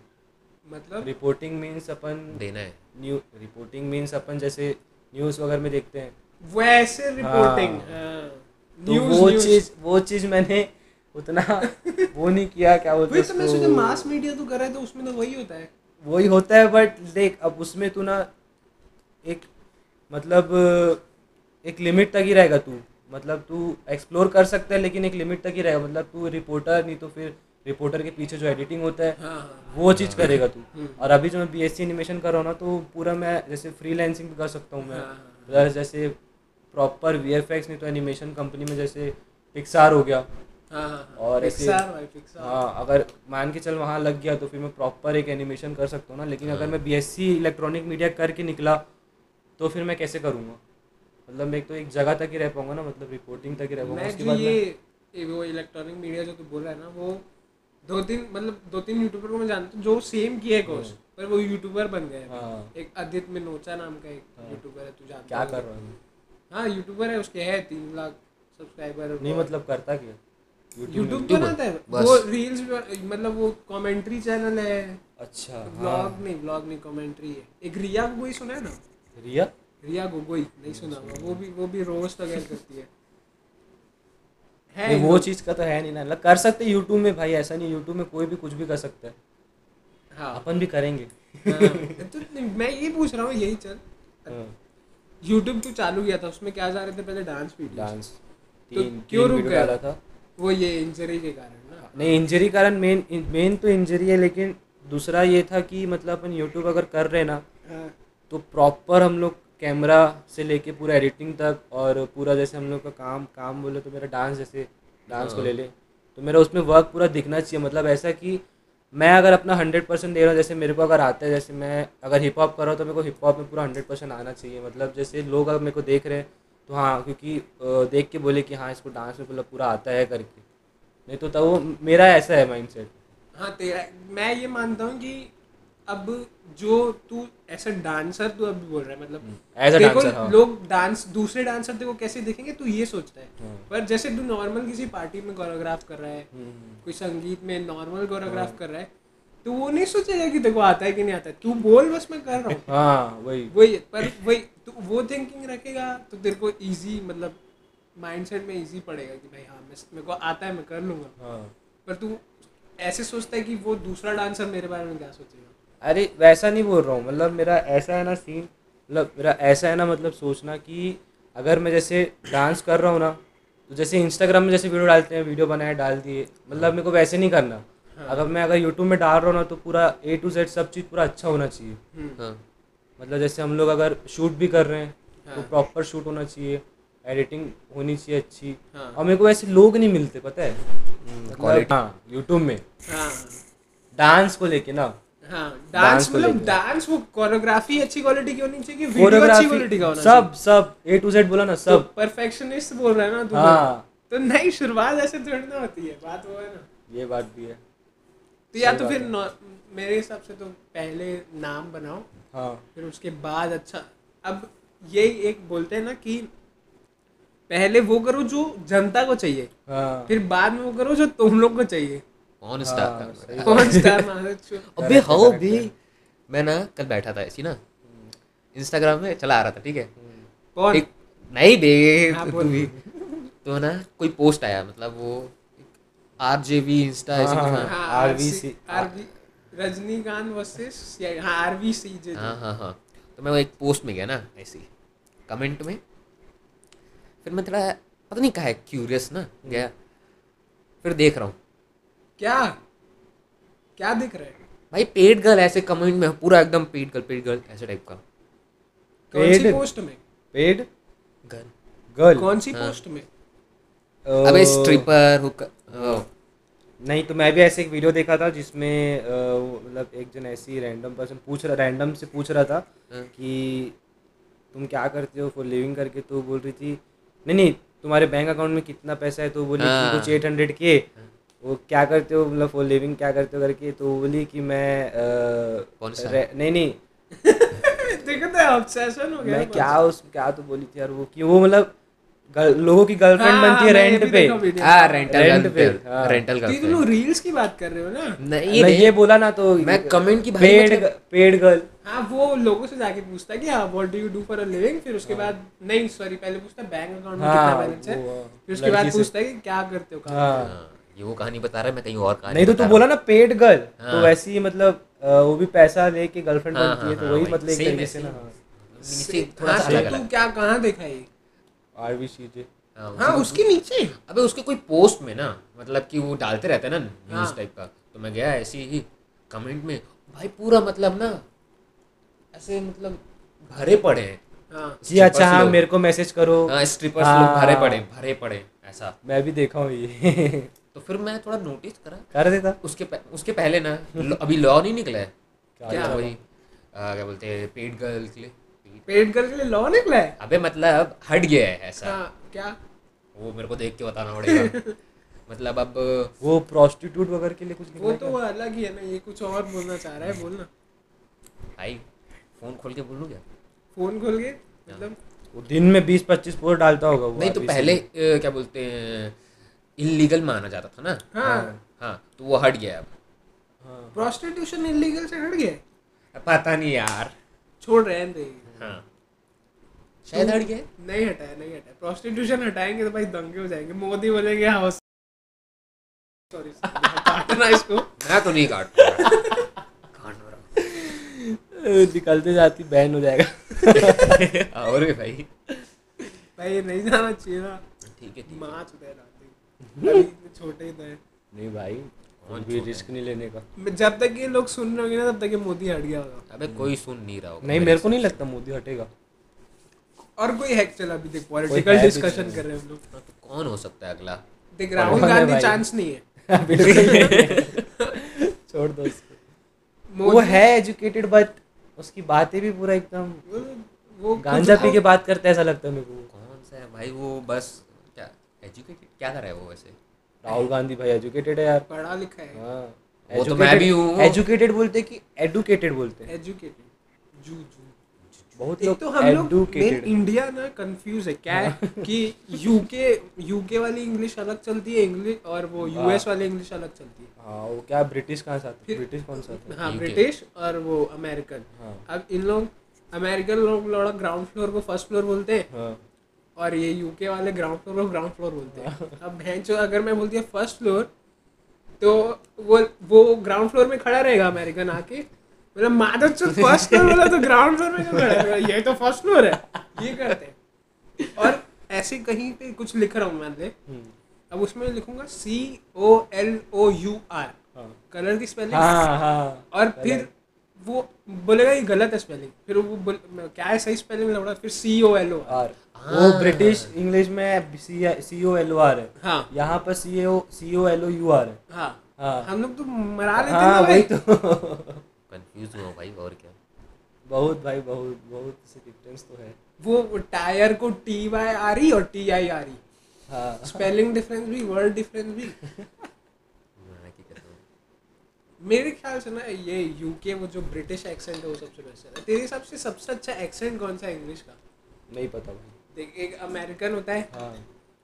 मतलब? रिपोर्टिंग मीन्स अपन देना है। न्यू रिपोर्टिंग मीन्स अपन जैसे न्यूज़ वगैरह में देखते हैं। वैसे रिपोर्टिंग तो वो चीज़ वो चीज़ मैंने उतना (laughs) वो नहीं किया क्या बोलते वही तो मैं सोचा मास मीडिया तो कर रहा है तो उसमें तो वही होता है। वही होता है बट देख अब उसमें तू ना एक मतलब एक लिमिट तक ही रहेगा तू। मतलब तू एक्सप्लोर कर सकता है लेकिन एक लिमिट तक ही रहेगा। मतलब तू रिपोर्टर नहीं तो फिर रिपोर्टर के पीछे जो एडिटिंग होता है हाँ हाँ। वो चीज़ करेगा तू। हम्म। और अभी जो मैं बी एस सी एनिमेशन कर रहा हूँ ना तो पूरा मैं जैसे फ्रीलांसिंग भी कर सकता हूँ मैं। हाँ, हाँ, प्लस जैसे प्रॉपर वी एफ़ एक्स नहीं तो एनिमेशन कंपनी में जैसे पिक्सार हो गया। हाँ हाँ और ऐसे- हाँ अगर मान के चल वहाँ लग गया तो फिर मैं प्रॉपर एक एनिमेशन कर सकता हूँ ना। लेकिन अगर मैं बीएससी इलेक्ट्रॉनिक मीडिया करके निकला तो फिर मैं कैसे करूँगा? मतलब मैं एक तो एक जगह तक ही रह पाऊँगा ना मतलब रिपोर्टिंग तक ही रह पाऊँगा। उसके बाद ये वो इलेक्ट्रॉनिक मीडिया जो तू बोल रहा है ना वो दो तीन मतलब दो तीन यूट्यूबर को मैं जानता हूँ जो सेम किए कोर्स पर वो यूट्यूबर बन गए हाँ। एक आदित्य मिनोचा नाम का एक हाँ। यूट्यूबर है तू जानता क्या कर रहा हूँ? हाँ यूट्यूबर है उसके है तीन लाख सब्सक्राइबर नहीं मतलब करता क्या? यूट्यूब YouTuber, बनाता है। वो रील्स मतलब वो कमेंट्री चैनल है। अच्छा हाँ। ब्लॉग नहीं ब्लॉग नहीं कमेंट्री है। एक रिया गोगोई सुना है ना? रिया रिया गोगोई नहीं सुना वो भी वो भी रोस्ट वगैरह करती है। है नहीं, वो चीज़ का तो है नहीं ना। मतलब कर सकते यूट्यूब में भाई ऐसा नहीं यूट्यूब में कोई भी कुछ भी कर सकता है। हाँ। अपन भी करेंगे। हाँ, तो मैं ये पूछ रहा हूँ यही चल। हाँ, यूट्यूब तू चालू किया था? उसमें क्या जा रहे थे पहले? डांस वीडियो डांस तो क्यों रुक गया? था। वो ये इंजरी के कारण ना। नहीं इंजरी कारण मेन मेन तो इंजरी है लेकिन दूसरा ये था कि मतलब अपन यूट्यूब अगर कर रहे हैं ना हाँ, तो प्रॉपर हम लोग कैमरा से लेके पूरा एडिटिंग तक और पूरा जैसे हम लोग का काम काम बोले तो मेरा डांस जैसे डांस को ले ले। तो मेरा उसमें वर्क पूरा दिखना चाहिए मतलब ऐसा कि मैं अगर अपना हंड्रेड परसेंट दे रहा हूँ जैसे मेरे को अगर आता है जैसे मैं अगर हिप हॉप कर रहा हूँ तो मेरे को हिप हॉप में पूरा हंड्रेड परसेंट आना चाहिए। मतलब जैसे लोग अगर मेरे को देख रहे हैं तो हाँ क्योंकि देख के बोले कि हाँ इसको डांस में मतलब पूरा आता है करके। नहीं तो तब वो मेरा ऐसा है माइंड सेट हाँ तेरा मैं ये मानता हूँ कि अब जो तू ऐसा डांसर तू अभी बोल रहा है मतलब एज अ देखो डांसर हाँ। लोग डांस दूसरे डांसर देखो कैसे देखेंगे तू ये सोचता है। हाँ। पर जैसे तू नॉर्मल किसी पार्टी में कोरियोग्राफ कर रहा है हम्म, हम्म। कोई संगीत में नॉर्मल कोरियोग्राफ हाँ। कर रहा है तो वो नहीं सोचेगा कि देखो आता है कि नहीं आता तू बोल बस मैं कर रहा हूँ। (laughs) हाँ वही। वही पर वही तू वो थिंकिंग रखेगा तो तेरे को इजी मतलब माइंडसेट में इजी पड़ेगा कि भाई हाँ मैं मेरे को आता है मैं कर लूँगा। हाँ। पर तू ऐसे सोचता है कि वो दूसरा डांसर मेरे बारे में क्या सोचेगा? अरे वैसा नहीं बोल रहा हूँ। मतलब मेरा ऐसा है ना सीन मतलब मेरा ऐसा है ना मतलब सोचना कि अगर मैं जैसे डांस कर रहा हूँ ना तो जैसे इंस्टाग्राम में जैसे वीडियो डालते हैं वीडियो बनाए डाल दिए मतलब मेरे को वैसे नहीं करना। अगर मैं अगर यूट्यूब में डाल रहा हूँ ना तो पूरा ए टू जेड सब चीज़ पूरा अच्छा होना चाहिए। हम्म, हाँ। मतलब जैसे हम लोग अगर शूट भी कर रहे हैं तो हाँ। प्रॉपर शूट होना चाहिए एडिटिंग होनी चाहिए अच्छी। हाँ। और मेरे को वैसे लोग नहीं मिलते पता है? मतलब- हाँ यूट्यूब में। हाँ। डांस को लेके ना हाँ डांस मतलब डांस वो कोरियोग्राफी अच्छी क्वालिटी की होनी चाहिए कि वीडियो अच्छी क्वालिटी का होना सब सब ए टू जेड बोला ना सब। परफेक्शनिस्ट बोल रहा है ना तू हाँ। तो नहीं शुरुआत ऐसे थोड़ी ना होती है बात वो है ना। ये बात भी है। तो या तो फिर मेरे हिसाब से तो पहले नाम बनाओ हाँ। फिर उसके बाद अच्छा अब यही एक बोलते हैं ना कि पहले वो करो जो जनता को चाहिए हाँ। फिर बाद में वो करो जो तुम लोग को चाहिए। कौन हाँ, स्टार कौन स्टार (laughs) अबे हाँ Correct, भी मैं ना कल बैठा था ऐसी ना। इंस्टाग्राम में चला आ रहा था ठीक है? कौन? एक नहीं बे तू भी तो ना कोई पोस्ट आया मतलब वो आर जे वी इंस्टा ऐसे हाँ, कुछ RVC आरवी रजनीकांत वर्सेस हाँ आरवी सी जे हाँ हाँ हाँ। तो मैं वो एक पोस्ट में गया ना ऐसी। कमेंट में। फिर मैं थोड़ा पता नहीं कहा है क्यूरियस ना गया। फिर देख रहा हूँ। क्या? क्या दिख रहा है? भाई पेड गर्ल ऐसे कमेंट में पूरा एकदम पेड गर्ल पेड गर्ल ऐसे टाइप का। कौन सी पोस्ट में? पेड गर्ल गर्ल कौन सी हाँ। पोस्ट में? अबे स्ट्रिपर हुक नहीं तो मैं भी ऐसे एक वीडियो देखा था जिसमें मतलब एक जन ऐसी रैंडम पर्सन पूछ रहा रैंडम से पूछ रहा था हाँ। कि तुम क्या करते हो फॉर लिविंग करके तो बोल रही थी नहीं नहीं तुम्हारे बैंक अकाउंट में कितना पैसा है? तो बोली हाँ। कुछ एट हंड्रेड के वो क्या करते हो? मतलब फॉर लिविंग क्या करते हो करके तो वो बोली कि मैं कौन सा? रे- नहीं नहीं। (laughs) तो ऑब्सेशन हो गया मैं क्या उस क्या तो बोली थी यार वो कि वो मतलब लोगों की गर्लफ्रेंड हाँ, बनती है रेंट पे। हाँ रेंटल गर्ल पे, हाँ। रेंटल तो तुम लोग रील्स की बात कर रहे हो ना? नहीं ये नहीं। ये बोला ना तो मैं comment की पेड पेड गर्ल हाँ वो लोगों से जाके पूछता है कि हाँ what do you do for a living फिर उसके बाद नहीं सॉरी पहले पूछता है बैंक अकाउंट में हाँ, कितना बैलेंस है? हाँ, फिर उसके बाद पूछता है कि क्या करते हो? हाँ। हाँ, ये वो कहानी बता रहा है मैं कहीं और कहानी नहीं तो तू बोला ना पेड गर्ल तो हाँ। वैसे ही मतलब वो भी पैसा लेके गर्लफ्रेंड हाँ, बनती है हाँ, तो हाँ, वही मतलब एक तरीके से ना हाँ। नीचे थोड़ा सा तो अलग तू अलग क्या कहाँ देखा ये? आर वी सी जे हाँ, हाँ उसके नीचे। अबे उसके कोई पोस्ट में ना मतलब कि वो डालते रहते हैं ना न्यूज़। टाइप का। तो मैं गया ऐसे ही कमेंट में भाई पूरा मतलब ना ऐसे मतलब भरे पड़े हैं। जी अच्छा हाँ मेरे को मैसेज करो। हाँ स्ट्रिपर्स। लोग भरे पड़े भरे पड़े ऐसा। मैं भी देखा हूँ ये। (laughs) तो फिर मैं थोड़ा नोटिस करा। कर देता? उसके पह, उसके पहले ना अभी लॉ नहीं निकला है। क्या? वही क्या बोलते हैं पेड गर्ल के लिए। पेड कर के लिए लॉ निकला है? अबे मतलब हट गया है ऐसा। हाँ क्या? वो मेरे को देख के बताना पड़ेगा। (laughs) मतलब अब वो प्रोस्टिट्यूट वगैरह के लिए कुछ वो तो क्या? अलग ही है ना ये कुछ और बोलना चाह रहा है बोलना भाई फ़ोन खोल के बोलूँ क्या? फ़ोन खोल के? मतलब? वो दिन में बीस पच्चीस पोस्ट डालता होगा वो नहीं तो पहले क्या बोलते हैं इलीगल माना जाता था ना? हाँ। हाँ तो वो हट गया अब। हाँ। प्रोस्टिट्यूशन इलीगल से हट गया? पता नहीं यार। छोड़ रहे हैं हाँ। शायद हट गया नहीं हटाया नहीं हटाया। प्रोस्टिट्यूशन हटाएँगे तो भाई दंगे हो जाएँगे। मोदी बोलेंगे हाँ सॉरी काटना इसको। मैं तो नहीं काट निकलते जाती बैन हो जाएगा। और भी भाई। भाई नहीं जाना चाहिए ना। ठीक है ठीक है। (laughs) छोटे ही तो नहीं भाई कौन भी रिस्क नहीं लेने का। जब तक ये लोग सुन रहे होंगे ना तब तक ये मोदी हट गया होगा। अबे कोई सुन नहीं रहा होगा। नहीं मेरे को नहीं लगता मोदी हटेगा। और कोई हैक चला अभी देख है पॉलिटिकल डिस्कशन कर रहे हैं हम लोग। हाँ, तो कौन हो सकता है अगला? देख राहुल गांधी चांस नहीं है। (laughs) छोड़ दो मोदी वो है एजुकेटेड बट उसकी बातें भी पूरा एकदम वो वो गांजा पी के बात करता है ऐसा लगता है मेरे को। कौन सा है भाई? वो बस क्या एजुकेटेड क्या कर रहा है वो वैसे? राहुल गांधी भाई एजुकेटेड है यार। पढ़ा लिखा है। हाँ। वो तो मैं भी हूँ। एजुकेटेड बोलते कि एडुकेटेड बोलते हैं। एजुकेटेड जू जू। बहुत लोग तो हम लोग मेन इंडिया ना कंफ्यूज है। क्या है (laughs) कि यूके यूके वाली इंग्लिश अलग चलती है इंग्लिश और वो यूएस वाली इंग्लिश अलग चलती है। हाँ वो क्या ब्रिटिश कहाँ से आते ब्रिटिश कौन सा आता है? हाँ ब्रिटिश और वो अमेरिकन हाँ। अब इन लोग अमेरिकन लोग लोड़ा ग्राउंड फ्लोर को फ़र्स्ट फ्लोर बोलते हैं। हाँ। और ये यूके वाले ग्राउंड फ्लोर को ग्राउंड फ्लोर बोलते हैं। अब भैंस अगर मैं बोलती हूँ फ़र्स्ट फ्लोर तो वो वो ग्राउंड फ्लोर में खड़ा रहेगा अमेरिकन आके। मतलब माधव चुत फ़र्स्ट फ्लोर बोला तो ग्राउंड फ्लोर में क्यों खड़ा है? ये तो फ़र्स्ट फ्लोर है। ये करते हैं। और ऐसे कहीं पे कुछ लिख रहा हूँ मैं ले हम्म, अब उसमें लिखूँगा C O L O U R colour की स्पेलिंग हाँ हाँ। और फिर वो बोलेगा ये गलत है स्पेलिंग फिर वो क्या है सही स्पेलिंग लौड़ा फिर C O L O R वो ब्रिटिश इंग्लिश में C O L O are है। हाँ। यहाँ पर C O C O L O U R है। हाँ। हाँ। हम लोग तो मरा लेते हाँ हैं वही भाई। तो। कंफ्यूज हुआ भाई और क्या? बहुत भाई बहुत बहुत से डिफरेंस तो है। वो टायर को टी वाई आ रही और टी आई आ रही हाँ। स्पेलिंग डिफरेंस भी वर्ड डिफरेंस भी। हूँ? मेरे ख्याल से ना ये यूके वो जो ब्रिटिश एक्सेंट है वो सबसे बेस्ट है। तेरे हिसाब से सबसे अच्छा एक्सेंट कौन सा है इंग्लिश का? नहीं पता भाई। देख एक अमेरिकन होता है हाँ।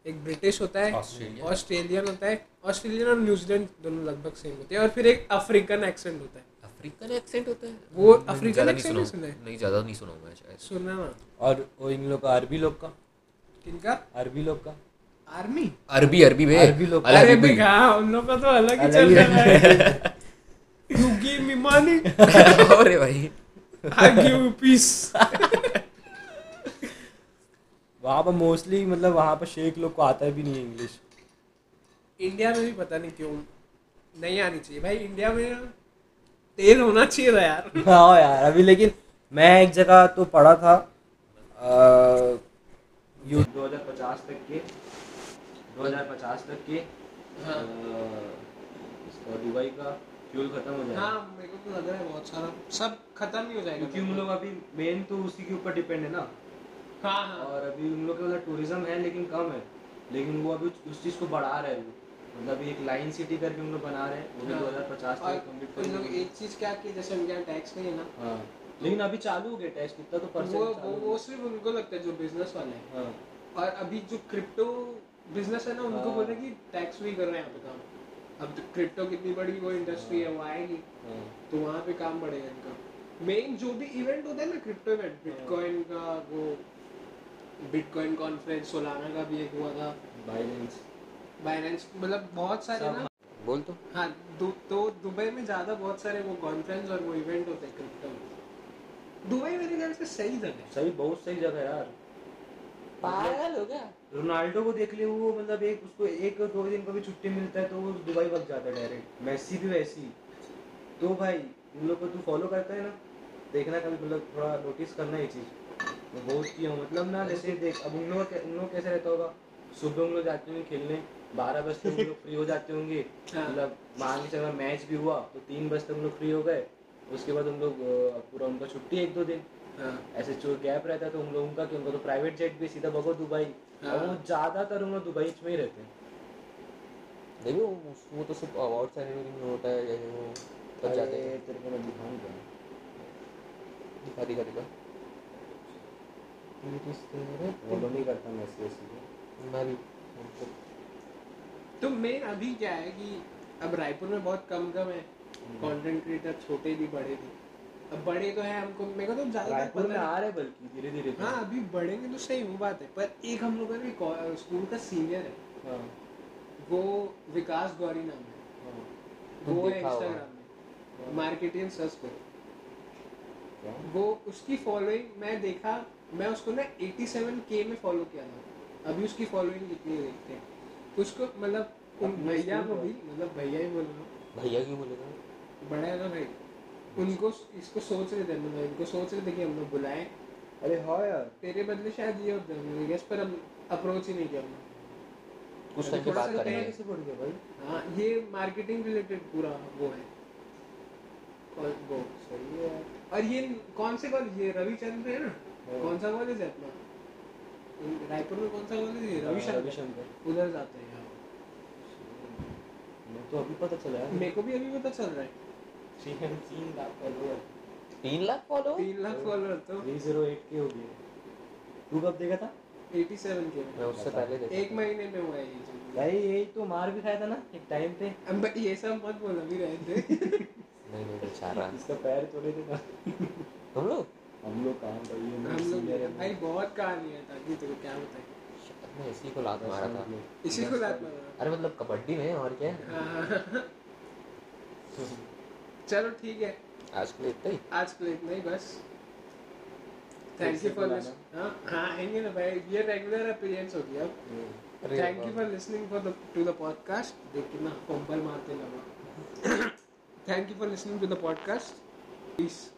एक ब्रिटिश होता है ऑस्ट्रेलियन। होता है ऑस्ट्रेलियन और न्यूजीलैंड दोनों लगभग सेम होते हैं और फिर एक अफ्रीकन एक्सेंट होता है। अफ्रीकन एक्सेंट होता है? वो अफ्रीकन ज़्यादा नहीं सुना नहीं सुना है? नहीं ज़्यादा नहीं सुना मैं शायद। सुनना ना। और वो इन लोग का अरबी लोग का? किनका? अरबी लोग का। आर्मी? अरबी अरबी में अरबी लोग- अरे भाई। हाँ उन लोग का तो अलग ही चल रहा है। यू गिव मी मनी अरे भाई। आई गिव यू पीस वहाँ पर मोस्टली मतलब वहाँ पर शेख लोग को आता भी नहीं है इंग्लिश इंडिया में भी पता नहीं क्यों नहीं आनी चाहिए। भाई इंडिया में तेल होना चाहिए था यार। (laughs) हाँ यार अभी लेकिन मैं एक जगह तो पढ़ा था यू दो हज़ार पचास तक के दो हज़ार पचास तक के हाँ। इसका दुबई का फ्यूल खत्म हो जाएगा। हाँ मेरे को तो लग रहा है बहुत सारा सब खत्म ही हो जाएगा। क्योंकि उन लोग अभी मेन तो उसी के ऊपर डिपेंड है ना। हाँ हाँ। और अभी उन लोग के मतलब टूरिज़्म है लेकिन कम है। लेकिन वो अभी उस चीज़ को बढ़ा रहे हैं मतलब एक लाइन सिटी करके हम लोग बना रहे हैं वो भी हाँ। दो हज़ार पचास तक कंप्लीट उन लोग एक चीज़ क्या की जैसे उनके यहाँ टैक्स नहीं है ना? हाँ। लेकिन अभी चालू हो गया टेस्ट कितना तो परसेंट वो वो वो सिर्फ़ उनको लगता है जो बिज़नेस वाले हैं। हाँ। और अभी जो क्रिप्टो बिज़नेस है ना उनको हाँ। बोल रहे हैं कि टैक्स फ्री कर रहे हैं यहाँ पे काम। अब तो क्रिप्टो कितनी बड़ी वो इंडस्ट्री है वो आएगी। हाँ। तो वहाँ पे काम बढ़ेगा इनका। मेन जो भी इवेंट होता है ना क्रिप्टो इवेंट बिटकॉइन का वो बिटकॉइन कॉन्फ्रेंस सोलाना का भी एक हुआ था। बाइलेंस बाइनेंस मतलब बहुत सारे ना बोल तो। हाँ दु, तो दुबई में ज़्यादा बहुत सारे वो कॉन्फ्रेंस और वो इवेंट होते हैं क्रिप्टो दुबई मेरे ख्याल से सही जगह है। सही बहुत सही जगह है यार। पागल हो गया। रोनाल्डो को देख ले वो मतलब एक उसको एक दो दिन को भी छुट्टी मिलता है तो वो दुबई वक्त जाता है डायरेक्ट मेसी भी वैसी। तो भाई उन लोग को तू फॉलो करता है ना देखना कभी मतलब थोड़ा नोटिस करना ये चीज़। मैं बहुत किया हूँ। मतलब ना जैसे देख अब उन लोग उन लोग कैसे रहता होगा? सुबह हम लोग जाते होंगे खेलने बारह बजे तक हम लोग फ्री हो जाते होंगे। हाँ। मतलब मान के चलो मैच भी हुआ तो तीन बजे तक हम लोग फ्री हो गए। उसके बाद हम लोग पूरा उनका छुट्टी एक दो दिन। हाँ। ऐसे जो गैप रहता है तो उन लोगों का कि उनका तो प्राइवेट जेट भी सीधा भगो दुबई। हाँ। और वो ज़्यादातर उन लोग दुबई में ही रहते हैं। देखो वो तो सिर्फ़ अवार्ड सेरेमनी में होता है जैसे वो तब जाते हैं। तेरे को मैं दिखाऊँ क्या? दिखा दिखा दिखा। फॉलो नहीं करता मैं तो मेन अभी क्या है कि अब रायपुर में बहुत कम कम है। कंटेंट क्रिएटर छोटे भी बड़े भी। अब बड़े तो है हमको मेरे को तो ज़्यादा रायपुर में आ रहे बल्कि धीरे धीरे तो। हाँ अभी बढ़ेंगे तो सही वो बात है पर एक हम लोग का स्कूल का सीनियर है। हाँ, वो विकास गौरी नाम है। हाँ। वो है इंस्टाग्राम में। मार्केटिंग सर्च करो वो उसकी फॉलोइंग मैं देखा मैं उसको ना 87 के में फॉलो किया था। अभी उसकी फॉलोइंग कितनी देखते हैं। उसको मतलब उन भैया को भी मतलब भैया ही बोल रहा हूँ। भैया क्यों बोलेगा? बड़ा है ना भाई। उनको इसको सोच रहे थे मतलब इनको सोच रहे थे कि हम लोग बुलाएँ। अरे हाँ यार। तेरे बदले शायद ये होता है गेस पर हम अप्रोच ही नहीं किया हमने। कुछ टाइम के बाद करेंगे कैसे बढ़ गया भाई? हाँ ये मार्केटिंग रिलेटेड पूरा वो है। और वो सही है। और ये कौन से कॉलेज ये रविचंद्र है ना? हाँ। कौन सा कॉलेज है अपना रायपुर में कौन सा कॉलेज है रविशंकर उधर जाते हैं मैं तो अभी पता चला यार. मेरे को भी अभी पता चल रहा है. तीन लाख फॉलोअर तीन लाख फॉलो तीन लाख फॉलोअर तो. थ्री ज़ीरो एट के हो गए तू कब देखा था? 87 के. मैं उससे पहले देखा एक महीने में हुआ है ये चीज़. भाई यही तो मार भी खाया था ना एक टाइम पे. अब ये सब मत बोल अभी रहे थे नहीं नहीं बेचारा. इसका पैर तोड़े थे ना. हम लोग? हम लोग काम भाई ये हम लोग भाई बहुत कहानी है ताकि तेरे को क्या बताए मैं इसी को लात मारा था। इसी को लात मारा अरे मतलब कबड्डी में और क्या? हाँ। (laughs) चलो ठीक है। आज के लिए इतना ही। आज के लिए इतना ही बस। थैंक यू फॉर बुलाना। हाँ हाँ आएँगे ना भाई। ये रेगुलर अपीयरेंस हो गया अब। Thank you for listening for the to the podcast देख कितना फंबल मारते लगा thank you for listening to the podcast please